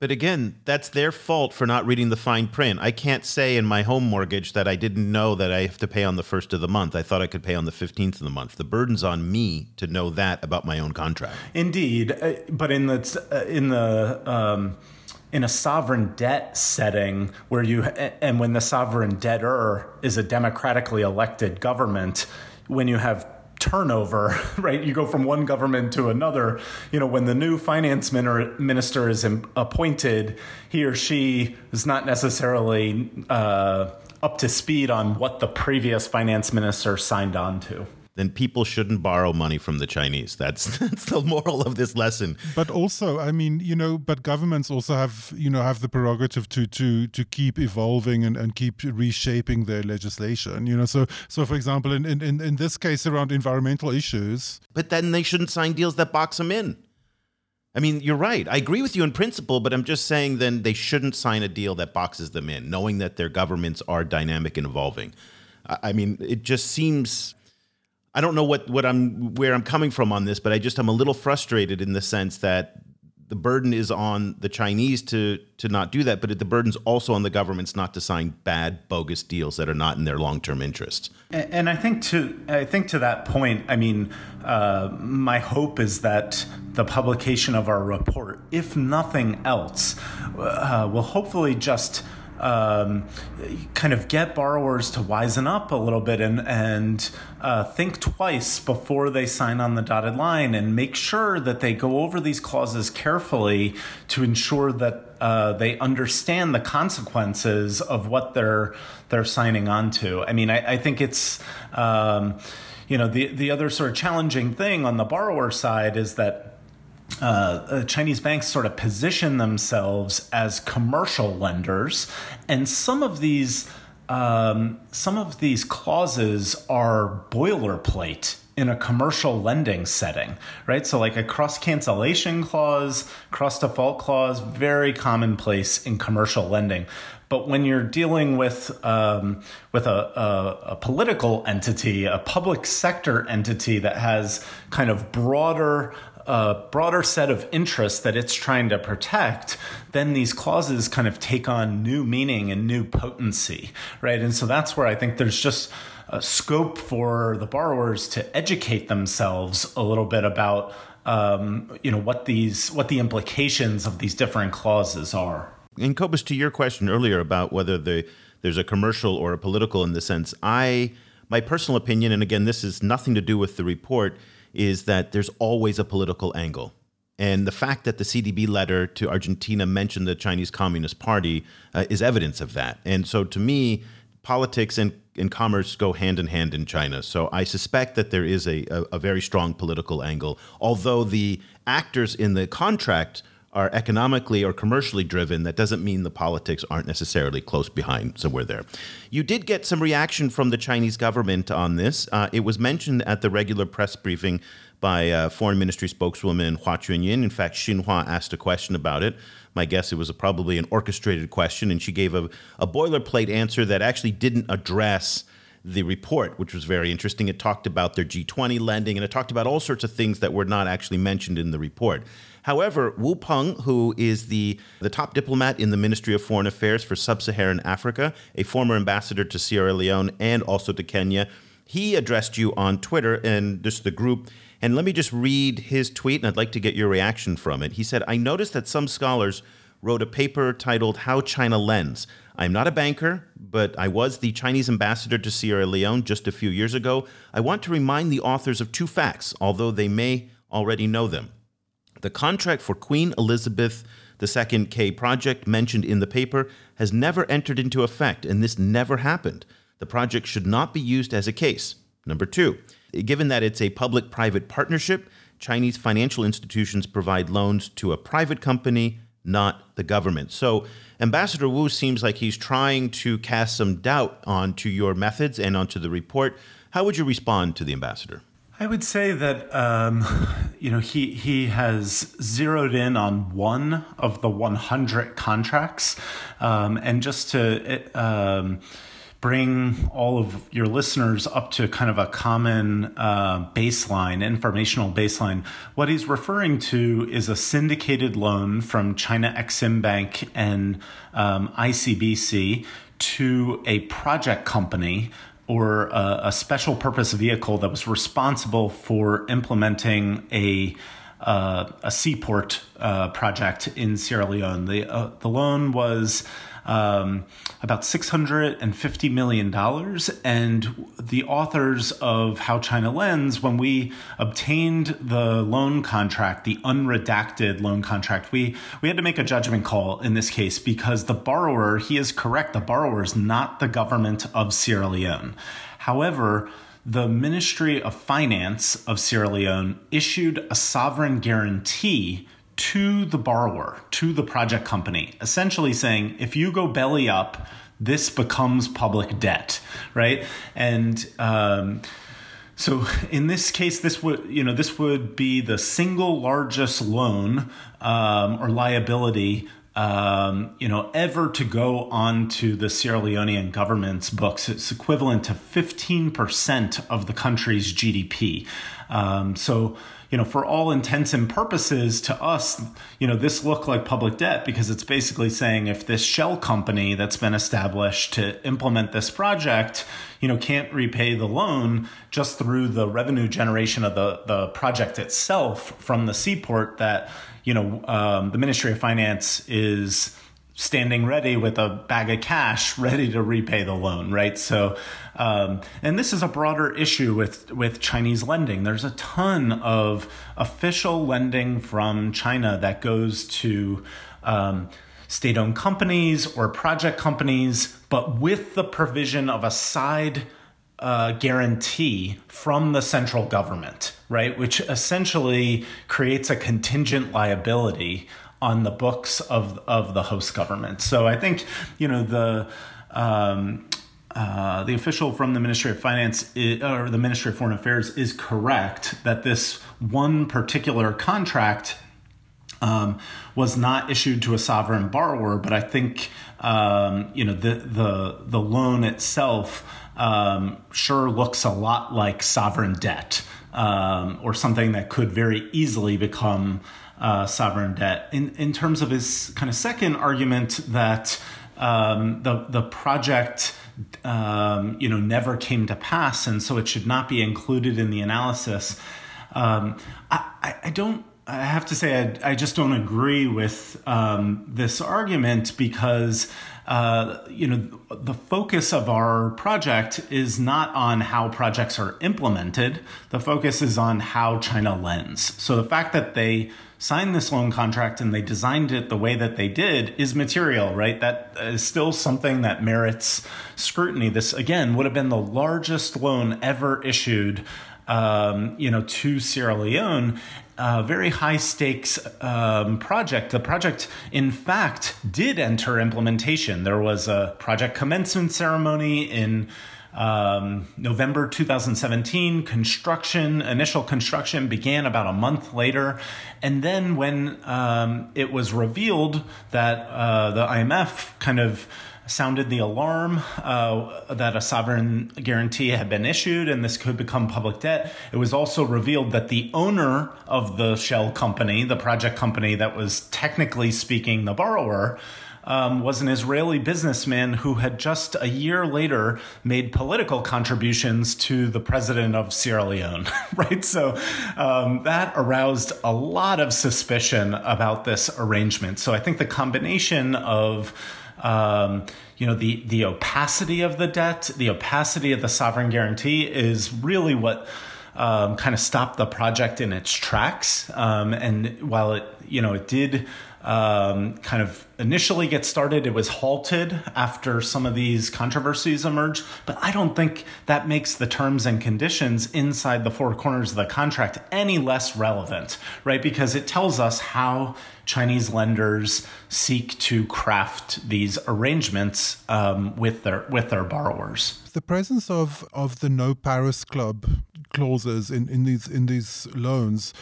But again, that's their fault for not reading the fine print. I can't say in my home mortgage that I didn't know that I have to pay on the first of the month. I thought I could pay on the 15th of the month. The burden's on me to know that about my own contract. Indeed, uh, but in the uh, in the um, in a sovereign debt setting where you and when the sovereign debtor is a democratically elected government, when you have turnover, right? You go from one government to another. You know, when the new finance minister is appointed, he or she is not necessarily uh, up to speed on what the previous finance minister signed on to then people shouldn't borrow money from the Chinese. That's that's the moral of this lesson. But also, I mean, you know, but governments also have, you know, have the prerogative to to to keep evolving and, and keep reshaping their legislation. You know, so so for example, in, in, in this case around environmental issues. But then they shouldn't sign deals that box them in. I mean, you're right. I agree with you in principle, but I'm just saying then they shouldn't sign a deal that boxes them in, knowing that their governments are dynamic and evolving. I mean, it just seems I don't know what what I'm where I'm coming from on this, but I just I'm a little frustrated in the sense that the burden is on the Chinese to to not do that, but the burden's also on the governments not to sign bad, bogus deals that are not in their long term interests. And, and, I think to I think to that point, I mean, uh, my hope is that the publication of our report, if nothing else, uh, will hopefully just um, kind of get borrowers to wisen up a little bit and and uh, think twice before they sign on the dotted line and make sure that they go over these clauses carefully to ensure that uh, they understand the consequences of what they're they're signing on to. I mean, I, I think it's um, you know the the other sort of challenging thing on the borrower side is that uh, uh, Chinese banks sort of position themselves as commercial lenders, and some of these um, some of these clauses are boilerplate in a commercial lending setting, right? So, like a cross cancellation clause, cross default clause, very commonplace in commercial lending. But when you're dealing with um, with a, a, a, political entity, a public sector entity that has kind of broader a broader set of interests that it's trying to protect, then these clauses kind of take on new meaning and new potency, right? And so that's where I think there's just a scope for the borrowers to educate themselves a little bit about um, you know what these what the implications of these different clauses are. And Cobus, to your question earlier about whether the there's a commercial or a political in the sense, I my personal opinion, and again, this is nothing to do with the report, is that there's always a political angle. And the fact that the CDB letter to Argentina mentioned the Chinese Communist Party uh, is evidence of that. And so to me, politics and, and commerce go hand in hand in China. So I suspect that there is a, a, a very strong political angle, although the actors in the contract are economically or commercially driven, that doesn't mean the politics aren't necessarily close behind somewhere there. You did get some reaction from the Chinese government on this. Uh, it was mentioned at the regular press briefing by uh, Foreign Ministry spokeswoman Hua Chunying. In fact, Xinhua asked a question about it. My guess it was a, probably an orchestrated question, and she gave a, a boilerplate answer that actually didn't address the report, which was very interesting. It talked about their G20 lending and it talked about all sorts of things that were not actually mentioned in the report. However, Wu Peng, who is the, the top diplomat in the Ministry of Foreign Affairs for Sub Saharan Africa, a former ambassador to Sierra Leone and also to Kenya, he addressed you on Twitter and just the group. And let me just read his tweet, and I'd like to get your reaction from it. He said, I noticed that some scholars wrote a paper titled How China Lends. I'm not a banker, but I was the Chinese ambassador to Sierra Leone just a few years ago. I want to remind the authors of two facts, although they may already know them. The contract for Queen Elizabeth II Quay project mentioned in the paper has never entered into effect, and this never happened. The project should not be used as a case. Number two, given that it's a public private partnership, Chinese financial institutions provide loans to a private company, not the government. So, Ambassador Wu seems like he's trying to cast some doubt onto your methods and onto the report. How would you respond to the ambassador? I would say that um, you know he he has zeroed in on one of the 100 contracts, um, and just to um, bring all of your listeners up to kind of a common uh, baseline, informational baseline. What he's referring to is a syndicated loan from China Exim Bank and um, ICBC to a project company or a, a, special purpose vehicle that was responsible for implementing a uh, a seaport uh, project in Sierra Leone. The uh, the loan was um, about $650 million. And the authors of How China Lends, when we obtained the loan contract, the unredacted loan contract, we, we had to make a judgment call in this case because the borrower, he is correct, the borrower is not the government of Sierra Leone. However, the Ministry of Finance of Sierra Leone issued a sovereign guarantee to the borrower, to the project company, essentially saying, if you go belly up, this becomes public debt, right? And um, so in this case, this would you know this would be the single largest loan um, or liability um, you know, ever to go onto the Sierra Leonean government's books. It's equivalent to 15% of the country's GDP. Um, so, you know, for all intents and purposes, to us, you know, this looked like public debt because it's basically saying if this shell company that's been established to implement this project, you know, can't repay the loan just through the revenue generation of the, the project itself from the seaport that, you know, um, the Ministry of Finance is standing ready with a bag of cash ready to repay the loan right so um, and this is a broader issue with with chinese lending there's a ton of official lending from china that goes to um, state-owned companies or project companies but with the provision of a side uh, guarantee from the central government, right? Which essentially creates a contingent liability on the books of of the host government. So I think you know the um, uh, the official from the Ministry of Finance is, or the Ministry of Foreign Affairs is correct that this one particular contract um, was not issued to a sovereign borrower, but I think um, you know the the the loan itself um, sure looks a lot like sovereign debt um, or something that could very easily become uh, sovereign debt. In in terms of his kind of second argument that um, the the project um, you know never came to pass, and so it should not be included in the analysis. Um, I, I don't. I have to say, I, I just don't agree with um, this argument because uh, you know the focus of our project is not on how projects are implemented. The focus is on how China lends. So the fact that they signed this loan contract and they designed it the way that they did is material, right? That is still something that merits scrutiny. This, again, would have been the largest loan ever issued. Um, you know, to Sierra Leone, a very high stakes um, project. The project, in fact, did enter implementation. There was a project commencement ceremony in um, November 2017, construction, initial construction began about a month later. And then when um, it was revealed that uh, the IMF kind of sounded the alarm uh, that a sovereign guarantee had been issued and this could become public debt. It was also revealed that the owner of the shell company, the project company that was technically speaking the borrower, um, was an Israeli businessman who had just a year later made political contributions to the president of Sierra Leone, right? So um, that aroused a lot of suspicion about this arrangement. So I think the combination of um, you know the the opacity of the debt, the opacity of the sovereign guarantee is really what um, kind of stopped the project in its tracks. Um, and while it you know it did um, kind of initially get started. It was halted after some of these controversies emerged, but I don't think that makes the terms and conditions inside the four corners of the contract any less relevant, right? Because it tells us how Chinese lenders seek to craft these arrangements um, with their with their borrowers. The presence of of the No Paris Club clauses in, in these in these loans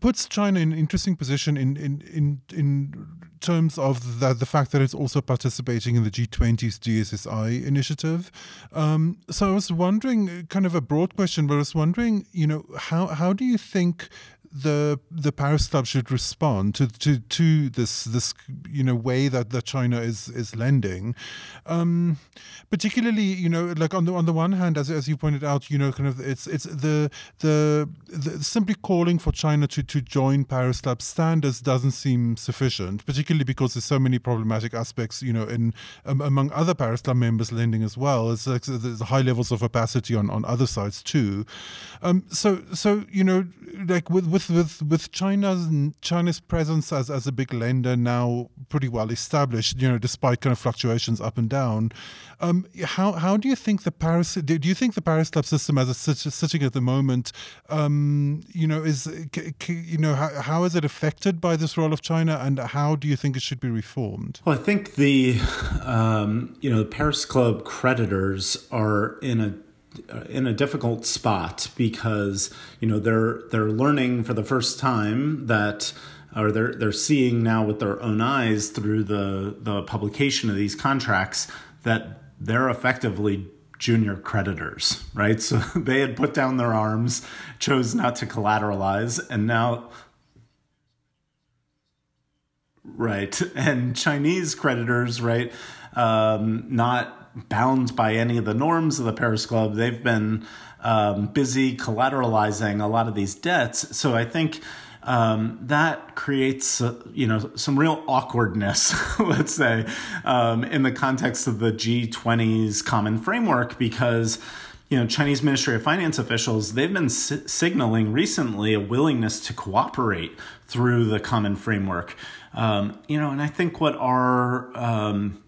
puts China in an interesting position in in in in terms of the the fact that it's also participating in the G20's DSSI initiative. Um, so I was wondering, kind of a broad question, but I was wondering, you know, how how do you think the the Paris Club should respond to to to this this you know way that, that China is is lending, um, particularly you know like on the on the one hand as as you pointed out you know kind of it's it's the the, the simply calling for China to to join Paris Club standards doesn't seem sufficient, particularly because there's so many problematic aspects you know in um, among other Paris Club members lending as well. It's like there's high levels of opacity on on other sides too. Um, so so you know like with with with with China's China's presence as as a big lender now pretty well established, you know, despite kind of fluctuations up and down. Um, how how do you think the Paris do you think the Paris Club system as it's sitting at the moment, um, you know, is you know how, how is it affected by this role of China, and how do you think it should be reformed? Well, I think the um, you know the Paris Club creditors are in a in a difficult spot because you know they're they're learning for the first time that or they're they're seeing now with their own eyes through the the publication of these contracts that they're effectively junior creditors, right? So they had put down their arms, chose not to collateralize, and now right, and Chinese creditors, right, um, not bound by any of the norms of the Paris Club. They've been um, busy collateralizing a lot of these debts. So I think um, that creates uh, you know some real awkwardness, let's say, um, in the context of the G20's common framework because you know Chinese Ministry of Finance officials they've been si- signaling recently a willingness to cooperate through the common framework. Um, you know, and I think what our um,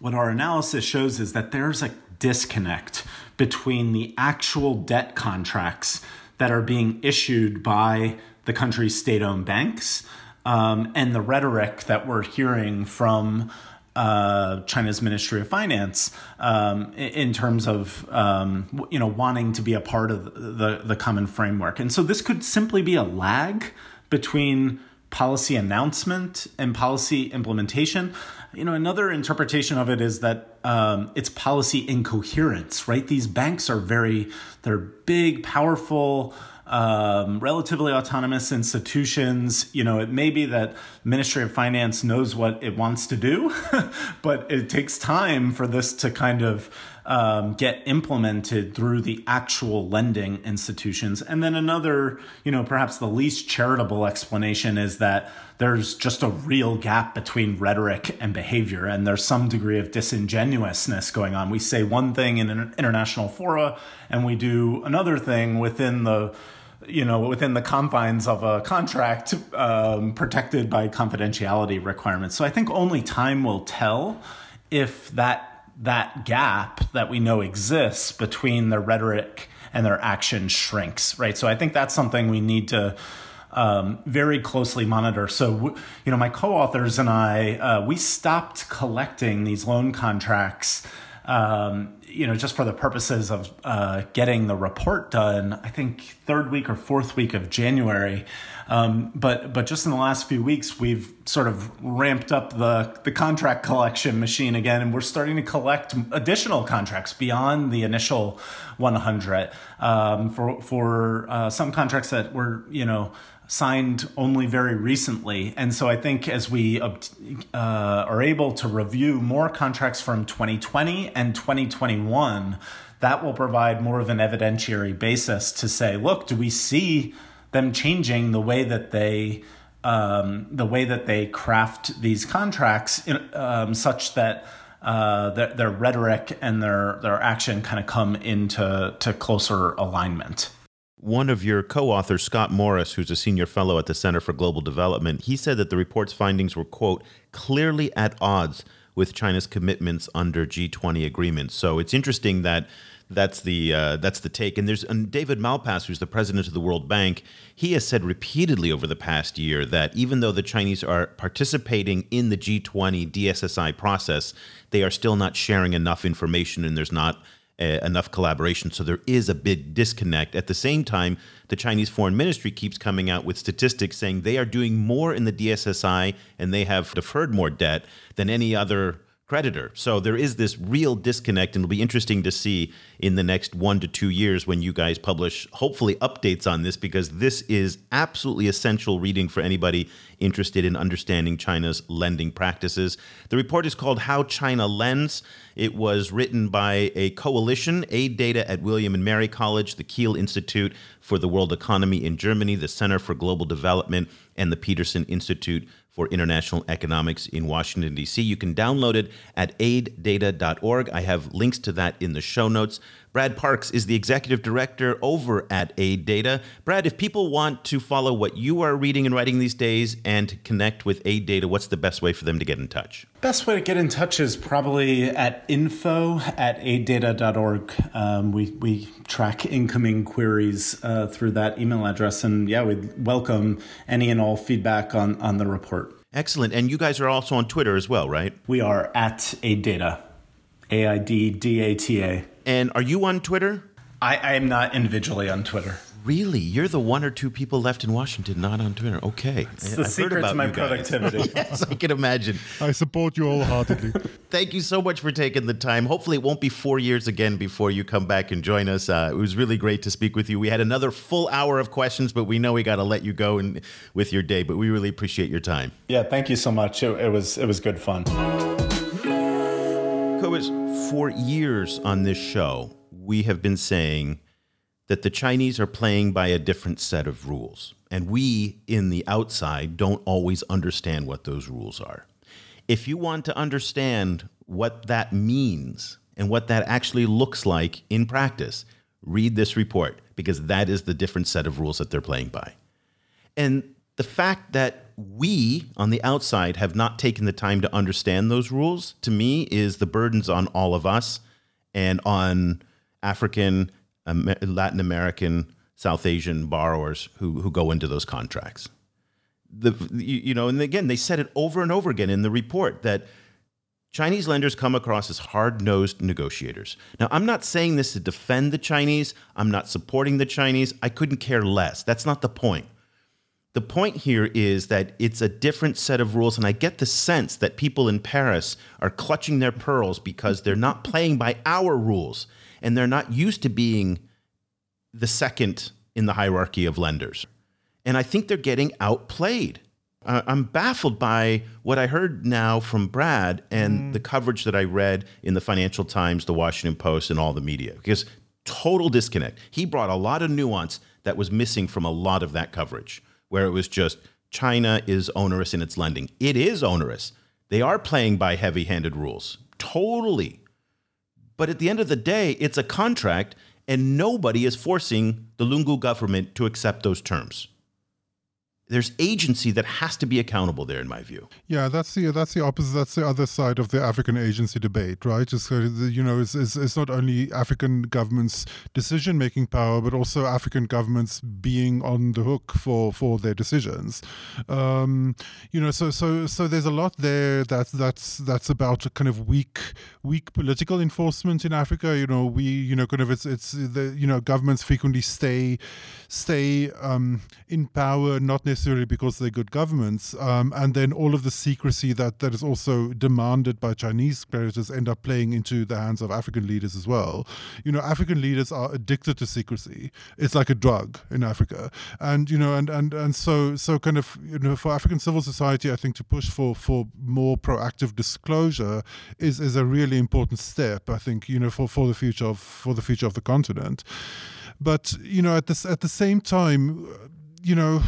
what our analysis shows is that there's a disconnect between the actual debt contracts that are being issued by the country's state owned banks um, and the rhetoric that we're hearing from uh, China's Ministry of Finance um, in terms of um, you know wanting to be a part of the the common framework, and so this could simply be a lag between policy announcement and policy implementation. You know, another interpretation of it is that um, it's policy incoherence, right? These banks are very, they're big, powerful, um, relatively autonomous institutions. You know, it may be that Ministry of Finance knows what it wants to do, but it takes time for this to kind of um, get implemented through the actual lending institutions. And then another, you know, perhaps the least charitable explanation is that there's just a real gap between rhetoric and behavior, and there's some degree of disingenuousness going on. We say one thing in an international fora, and we do another thing within the you know, within the confines of a contract um, protected by confidentiality requirements. So I think only time will tell if that that gap that we know exists between their rhetoric and their action shrinks, right? So I think that's something we need to um, very closely monitor. So, you know, my co-authors and I, uh, we stopped collecting these loan contracts um, you know, just for the purposes of uh, getting the report done, I think third week or fourth week of January. Um, but but just in the last few weeks, we've sort of ramped up the the contract collection machine again, and we're starting to collect additional contracts beyond the initial 100 um, for for uh, some contracts that were you know signed only very recently. And so I think as we uh, are able to review more contracts from 2020 and 2021, that will provide more of an evidentiary basis to say, look, do we see them changing the way that they um, the way that they craft these contracts in, um, such that uh, their, their rhetoric and their their action kind of come into to closer alignment. One of your co authors, Scott Morris, who's a senior fellow at the Center for Global Development, he said that the report's findings were, quote, clearly at odds with China's commitments under G20 agreements. So it's interesting that that's the uh, that's the take. And there's and David Malpass, who's the president of the World Bank, he has said repeatedly over the past year that even though the Chinese are participating in the G20 DSSI process, they are still not sharing enough information, and there's not enough collaboration. So there is a big disconnect. At the same time, the Chinese Foreign Ministry keeps coming out with statistics saying they are doing more in the DSSI and they have deferred more debt than any other creditor. So there is this real disconnect, and it'll be interesting to see in the next one to two years when you guys publish, hopefully, updates on this, because this is absolutely essential reading for anybody interested in understanding China's lending practices. The report is called How China Lends. It was written by a coalition, AidData at William and Mary College, the Kiel Institute for the World Economy in Germany, the Center for Global Development, and the Peterson Institute for International Economics in Washington, D.C. You can download it at aiddata.org. I have links to that in the show notes. Brad Parks is the executive director over at AidData. Brad, if people want to follow what you are reading and writing these days and connect with AidData, what's the best way for them to get in touch? Best way to get in touch is probably at info at aiddata.org. Um, we, we track incoming queries uh, through that email address. And yeah, we'd welcome any and all feedback on, on the report. Excellent. And you guys are also on Twitter as well, right? We are at AidData, A I D D A T A. And are you on Twitter? I, I am not individually on Twitter. Really? You're the one or two people left in Washington not on Twitter. Okay. It's the I've secret to my productivity. yes, I can imagine. I support you wholeheartedly. Thank you so much for taking the time. Hopefully, it won't be four years again before you come back and join us. Uh, it was really great to speak with you. We had another full hour of questions, but we know we got to let you go and, with your day. But we really appreciate your time. Yeah, thank you so much. It, it was it was good fun. Cobus, for years on this show, we have been saying that the Chinese are playing by a different set of rules. And we, in the outside, don't always understand what those rules are. If you want to understand what that means and what that actually looks like in practice, read this report because that is the different set of rules that they're playing by. And the fact that we on the outside have not taken the time to understand those rules, to me, is the burdens on all of us and on African Latin American, South Asian borrowers who who go into those contracts. The you, you know, and again, they said it over and over again in the report that Chinese lenders come across as hard nosed negotiators. Now, I'm not saying this to defend the Chinese. I'm not supporting the Chinese. I couldn't care less. That's not the point. The point here is that it's a different set of rules, and I get the sense that people in Paris are clutching their pearls because they're not playing by our rules and they're not used to being the second in the hierarchy of lenders. And I think they're getting outplayed. Uh, I'm baffled by what I heard now from Brad and mm. the coverage that I read in the Financial Times, the Washington Post, and all the media, because total disconnect. He brought a lot of nuance that was missing from a lot of that coverage, where it was just China is onerous in its lending. It is onerous. They are playing by heavy handed rules, totally. But at the end of the day, it's a contract, and nobody is forcing the Lungu government to accept those terms there's agency that has to be accountable there in my view. Yeah that's the that's the opposite that's the other side of the african agency debate right? It's you know it's, it's, it's not only african governments decision making power but also african governments being on the hook for for their decisions. Um, you know so so so there's a lot there that that's that's about kind of weak weak political enforcement in africa. You know we you know kind of it's it's the you know governments frequently stay stay um, in power not necessarily necessarily because they're good governments, um, and then all of the secrecy that, that is also demanded by Chinese creditors end up playing into the hands of African leaders as well. You know, African leaders are addicted to secrecy. It's like a drug in Africa, and you know, and and and so so kind of you know, for African civil society, I think to push for for more proactive disclosure is is a really important step. I think you know for for the future of for the future of the continent. But you know, at this at the same time, you know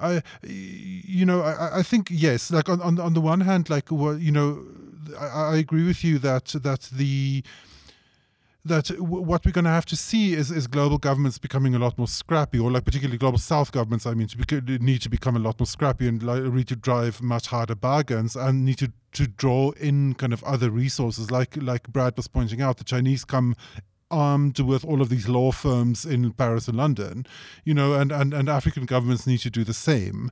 I, you know, I, I think yes. Like on, on on the one hand, like what you know, I, I agree with you that that the that what we're going to have to see is, is global governments becoming a lot more scrappy, or like particularly global South governments. I mean, to be, need to become a lot more scrappy and like, need to drive much harder bargains and need to to draw in kind of other resources. Like like Brad was pointing out, the Chinese come armed with all of these law firms in Paris and London, you know, and, and, and African governments need to do the same.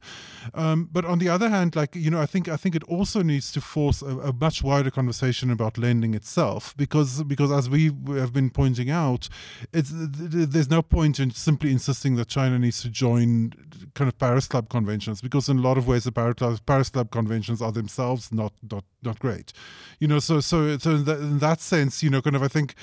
Um, but on the other hand, like, you know, I think I think it also needs to force a, a, much wider conversation about lending itself because because as we have been pointing out, it's there's no point in simply insisting that China needs to join kind of Paris Club conventions because in a lot of ways the Paris Club, Paris Club conventions are themselves not not not great, you know. So so so in that, in that sense, you know, kind of I think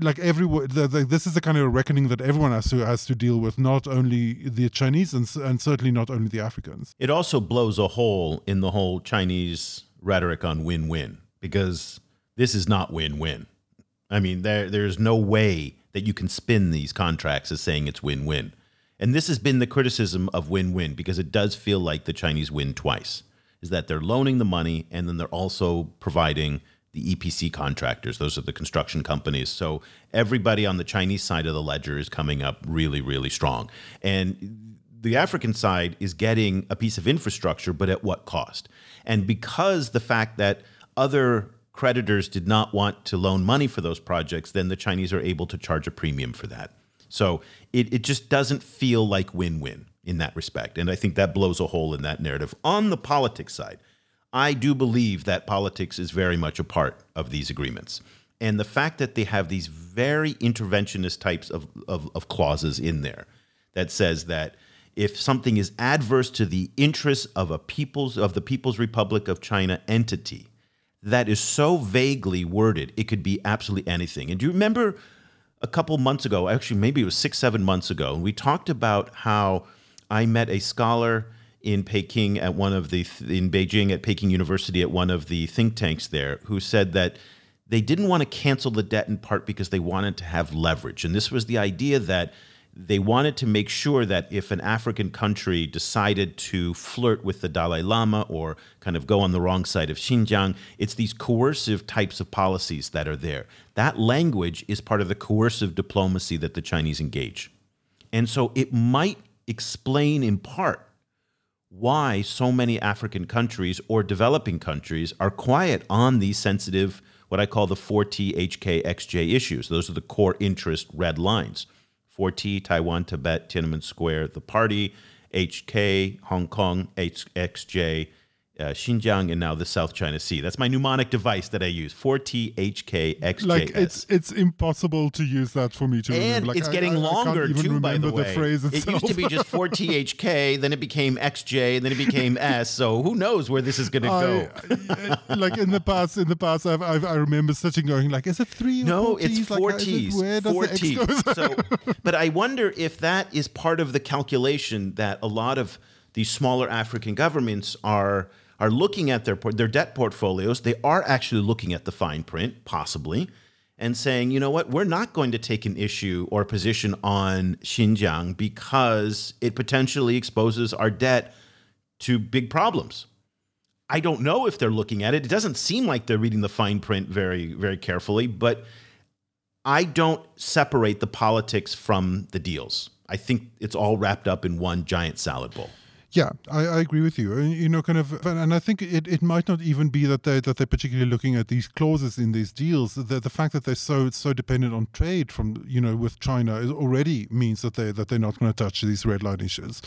like everyone this is the kind of reckoning that everyone has to has to deal with not only the chinese and, and certainly not only the africans. It also blows a hole in the whole chinese rhetoric on win-win because this is not win-win. I mean there there's no way that you can spin these contracts as saying it's win-win. And this has been the criticism of win-win because it does feel like the chinese win twice is that they're loaning the money and then they're also providing the EPC contractors. Those are the construction companies. So everybody on the Chinese side of the ledger is coming up really, really strong. And the African side is getting a piece of infrastructure, but at what cost? And because the fact that other creditors did not want to loan money for those projects, then the Chinese are able to charge a premium for that. So it, it just doesn't feel like win win in that respect. And I think that blows a hole in that narrative. On the politics side, I do believe that politics is very much a part of these agreements. And the fact that they have these very interventionist types of, of, of clauses in there that says that if something is adverse to the interests of a people's of the People's Republic of China entity, that is so vaguely worded, it could be absolutely anything. And do you remember a couple months ago, actually maybe it was six, seven months ago, we talked about how I met a scholar in Peking at one of the in Beijing at Peking University at one of the think tanks there who said that they didn't want to cancel the debt in part because they wanted to have leverage and this was the idea that they wanted to make sure that if an African country decided to flirt with the Dalai Lama or kind of go on the wrong side of Xinjiang, it's these coercive types of policies that are there. That language is part of the coercive diplomacy that the Chinese engage. And so it might explain in part why so many African countries or developing countries are quiet on these sensitive, what I call the 4T, HK, XJ issues. Those are the core interest red lines. 4T, Taiwan, Tibet, Tiananmen Square, the party, HK, Hong Kong, XJ, uh, Xinjiang and now the South China Sea. That's my mnemonic device that I use. 4THKXJS. Like it's it's impossible to use that for me to and remember. Like, it's I- getting I- I longer even too. By the way, phrase it used to be just 4THK, then it became XJ, then it became S. So who knows where this is going to go? I, I- like in the past, in the past, I've, I've, I remember sitting going like, is it three? or No, it's Ts? Like, four T's. where does Four T's. So, but I wonder if that is part of the calculation that a lot of these smaller African governments are are looking at their their debt portfolios. They are actually looking at the fine print, possibly, and saying, you know what, we're not going to take an issue or a position on Xinjiang because it potentially exposes our debt to big problems. I don't know if they're looking at it. It doesn't seem like they're reading the fine print very, very carefully, but I don't separate the politics from the deals. I think it's all wrapped up in one giant salad bowl. Yeah, I, I agree with you. You know, kind of, and I think it, it might not even be that they that they're particularly looking at these clauses in these deals. The, the fact that they're so so dependent on trade from you know with China already means that they that they're not going to touch these red line issues,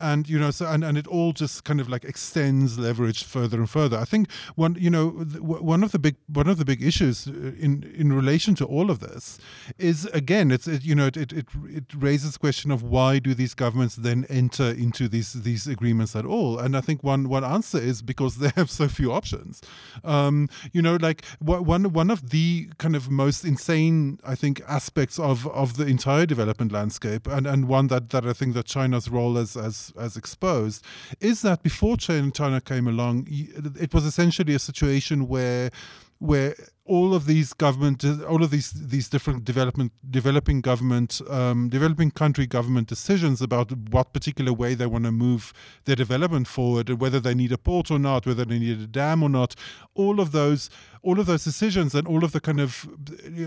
and you know so and, and it all just kind of like extends leverage further and further. I think one you know one of the big one of the big issues uh, in in relation to all of this is again it's it, you know it, it it it raises the question of why do these governments then enter into these these agreements at all? And I think one one answer is because they have so few options. Um, you know, like one one of the kind of most insane I think aspects of of the entire development landscape, and and one that that I think that China's role as as as exposed is that before China China came along, it was essentially a situation where where all of these government, all of these these different development, developing government, um, developing country government decisions about what particular way they want to move their development forward, and whether they need a port or not, whether they need a dam or not, all of those, all of those decisions, and all of the kind of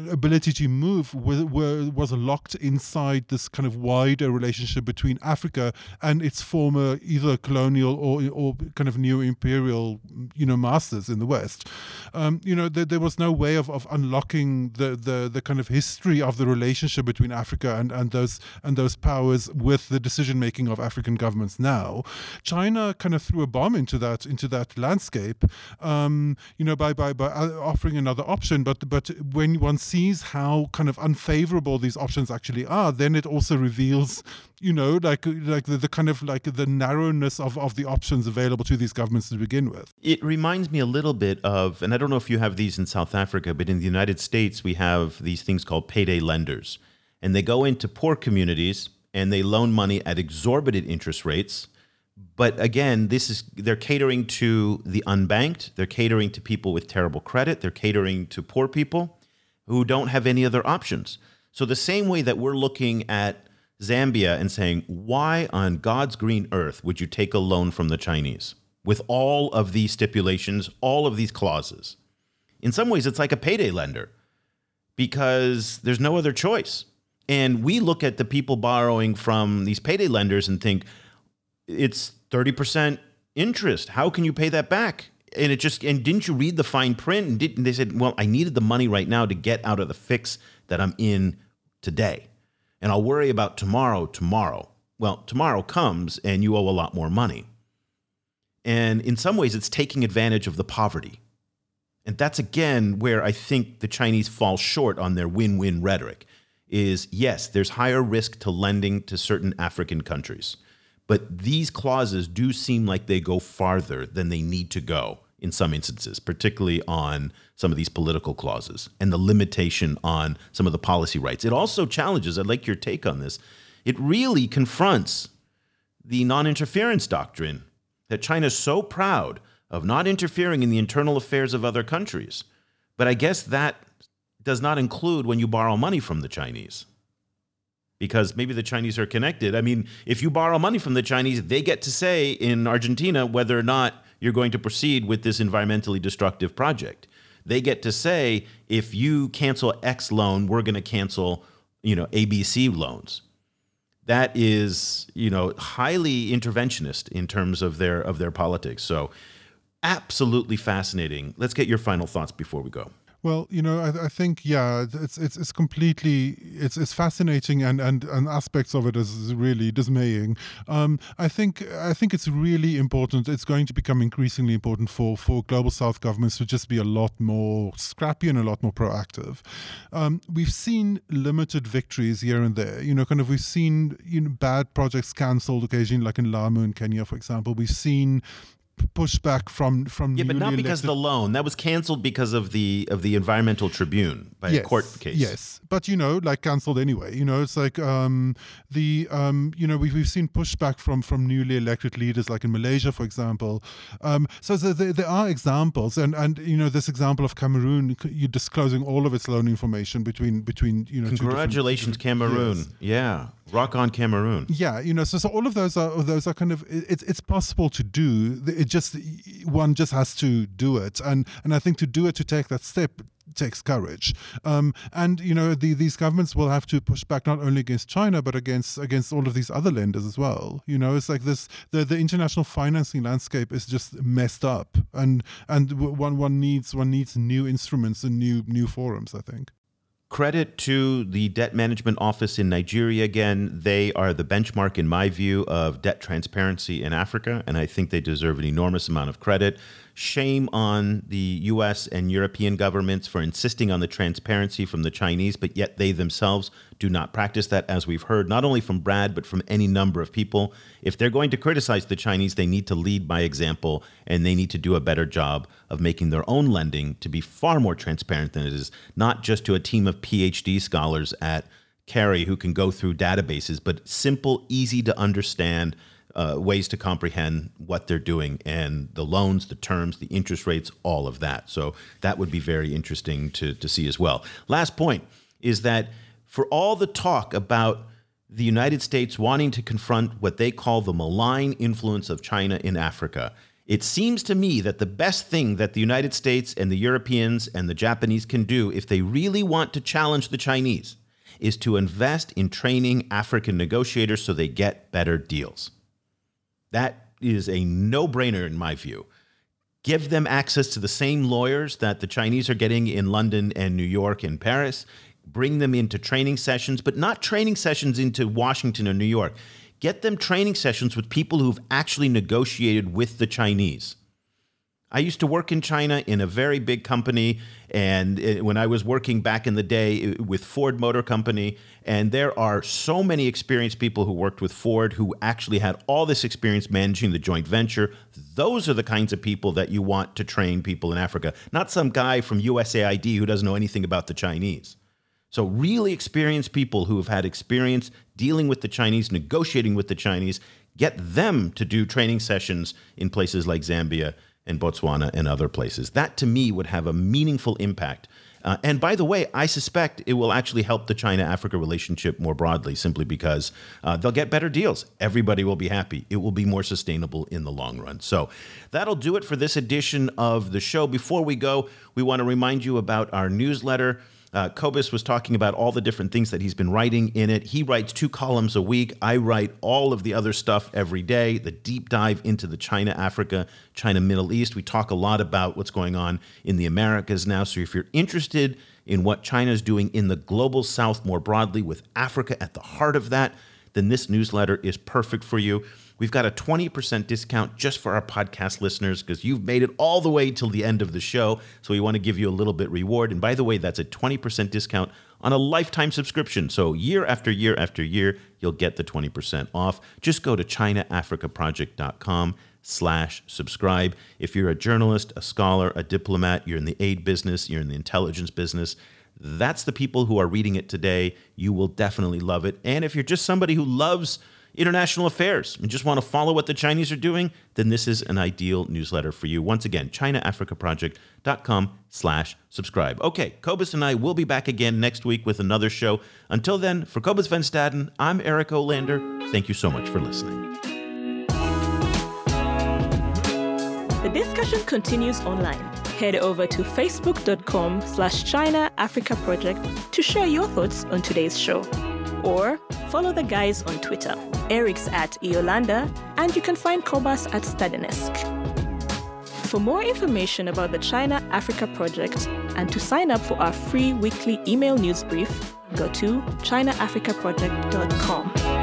ability to move were, were was locked inside this kind of wider relationship between Africa and its former either colonial or or kind of new imperial, you know, masters in the West. Um, you know, there, there was no way of, of unlocking the, the the kind of history of the relationship between Africa and, and those and those powers with the decision making of African governments now. China kind of threw a bomb into that into that landscape, um, you know, by, by by offering another option. But but when one sees how kind of unfavorable these options actually are, then it also reveals, you know, like like the, the kind of like the narrowness of, of the options available to these governments to begin with. It reminds me a little bit of, and I don't know if you have these in South Africa, but in the United States, we have these things called payday lenders. And they go into poor communities and they loan money at exorbitant interest rates. But again, this is they're catering to the unbanked, they're catering to people with terrible credit, they're catering to poor people who don't have any other options. So the same way that we're looking at Zambia and saying, why on God's green earth would you take a loan from the Chinese with all of these stipulations, all of these clauses? In some ways, it's like a payday lender because there's no other choice. And we look at the people borrowing from these payday lenders and think it's 30% interest. How can you pay that back? And it just, and didn't you read the fine print? And, didn't, they said, well, I needed the money right now to get out of the fix that I'm in today. And I'll worry about tomorrow, tomorrow. Well, tomorrow comes and you owe a lot more money. And in some ways, it's taking advantage of the poverty. And that's again where I think the Chinese fall short on their win win rhetoric is yes, there's higher risk to lending to certain African countries. But these clauses do seem like they go farther than they need to go in some instances, particularly on some of these political clauses and the limitation on some of the policy rights. It also challenges, I'd like your take on this, it really confronts the non interference doctrine that China's so proud of not interfering in the internal affairs of other countries. But I guess that does not include when you borrow money from the Chinese. Because maybe the Chinese are connected. I mean, if you borrow money from the Chinese, they get to say in Argentina whether or not you're going to proceed with this environmentally destructive project. They get to say if you cancel X loan, we're going to cancel, you know, ABC loans that is you know highly interventionist in terms of their of their politics so absolutely fascinating let's get your final thoughts before we go Well, you know, I, I, think yeah, it's it's it's completely it's it's fascinating and and, and aspects of it is really dismaying. Um, I think I think it's really important. It's going to become increasingly important for for global South governments to just be a lot more scrappy and a lot more proactive. Um, we've seen limited victories here and there. You know, kind of we've seen you know bad projects cancelled occasionally, like in Lamu in Kenya, for example. We've seen pushback from from yeah, but not because of the loan that was canceled because of the of the environmental tribune by yes, a court case. Yes, but you know, like canceled anyway. You know, it's like um, the um, you know we've we've seen pushback from from newly elected leaders, like in Malaysia, for example. Um, so there, there are examples, and and you know this example of Cameroon, you disclosing all of its loan information between between you know. Congratulations, Cameroon! Yes. Yeah, rock on Cameroon. Yeah, you know, so so all of those are those are kind of it's it's possible to do. It just one just has to do it, and and I think to do it to take that step takes courage. Um, and you know the, these governments will have to push back not only against China but against against all of these other lenders as well. You know, it's like this the the international financing landscape is just messed up, and and one one needs one needs new instruments and new new forums. I think. Credit to the Debt Management Office in Nigeria again. They are the benchmark, in my view, of debt transparency in Africa, and I think they deserve an enormous amount of credit. Shame on the US and European governments for insisting on the transparency from the Chinese, but yet they themselves do not practice that, as we've heard, not only from Brad, but from any number of people. If they're going to criticize the Chinese, they need to lead by example and they need to do a better job of making their own lending to be far more transparent than it is, not just to a team of PhD scholars at Carey who can go through databases, but simple, easy to understand uh, ways to comprehend what they're doing and the loans, the terms, the interest rates, all of that. So that would be very interesting to, to see as well. Last point is that for all the talk about the United States wanting to confront what they call the malign influence of China in Africa, it seems to me that the best thing that the United States and the Europeans and the Japanese can do if they really want to challenge the Chinese is to invest in training African negotiators so they get better deals. That is a no brainer in my view. Give them access to the same lawyers that the Chinese are getting in London and New York and Paris. Bring them into training sessions, but not training sessions into Washington or New York. Get them training sessions with people who've actually negotiated with the Chinese. I used to work in China in a very big company, and when I was working back in the day with Ford Motor Company, and there are so many experienced people who worked with Ford who actually had all this experience managing the joint venture. Those are the kinds of people that you want to train people in Africa, not some guy from USAID who doesn't know anything about the Chinese. So, really experienced people who have had experience dealing with the Chinese, negotiating with the Chinese, get them to do training sessions in places like Zambia and Botswana and other places. That to me would have a meaningful impact. Uh, and by the way, I suspect it will actually help the China Africa relationship more broadly simply because uh, they'll get better deals. Everybody will be happy. It will be more sustainable in the long run. So that'll do it for this edition of the show. Before we go, we want to remind you about our newsletter. Uh, Cobus was talking about all the different things that he's been writing in it. He writes two columns a week. I write all of the other stuff every day, the deep dive into the China, Africa, China, Middle East. We talk a lot about what's going on in the Americas now. So if you're interested in what China is doing in the global south more broadly, with Africa at the heart of that, then this newsletter is perfect for you. We've got a 20% discount just for our podcast listeners because you've made it all the way till the end of the show. So we want to give you a little bit reward. And by the way, that's a 20% discount on a lifetime subscription. So year after year after year, you'll get the 20% off. Just go to chinaafricaproject.com slash subscribe. If you're a journalist, a scholar, a diplomat, you're in the aid business, you're in the intelligence business, that's the people who are reading it today. You will definitely love it. And if you're just somebody who loves international affairs and just want to follow what the Chinese are doing, then this is an ideal newsletter for you. Once again, ChinaAfricaProject.com slash subscribe. Okay, Cobus and I will be back again next week with another show. Until then, for Cobus Van Staden, I'm Eric Olander. Thank you so much for listening. The discussion continues online. Head over to facebook.com slash China Africa Project to share your thoughts on today's show. Or follow the guys on Twitter. Eric's at eolander, and you can find Cobus at Stadenesque. For more information about the China Africa project and to sign up for our free weekly email news brief, go to chinaafricaproject.com.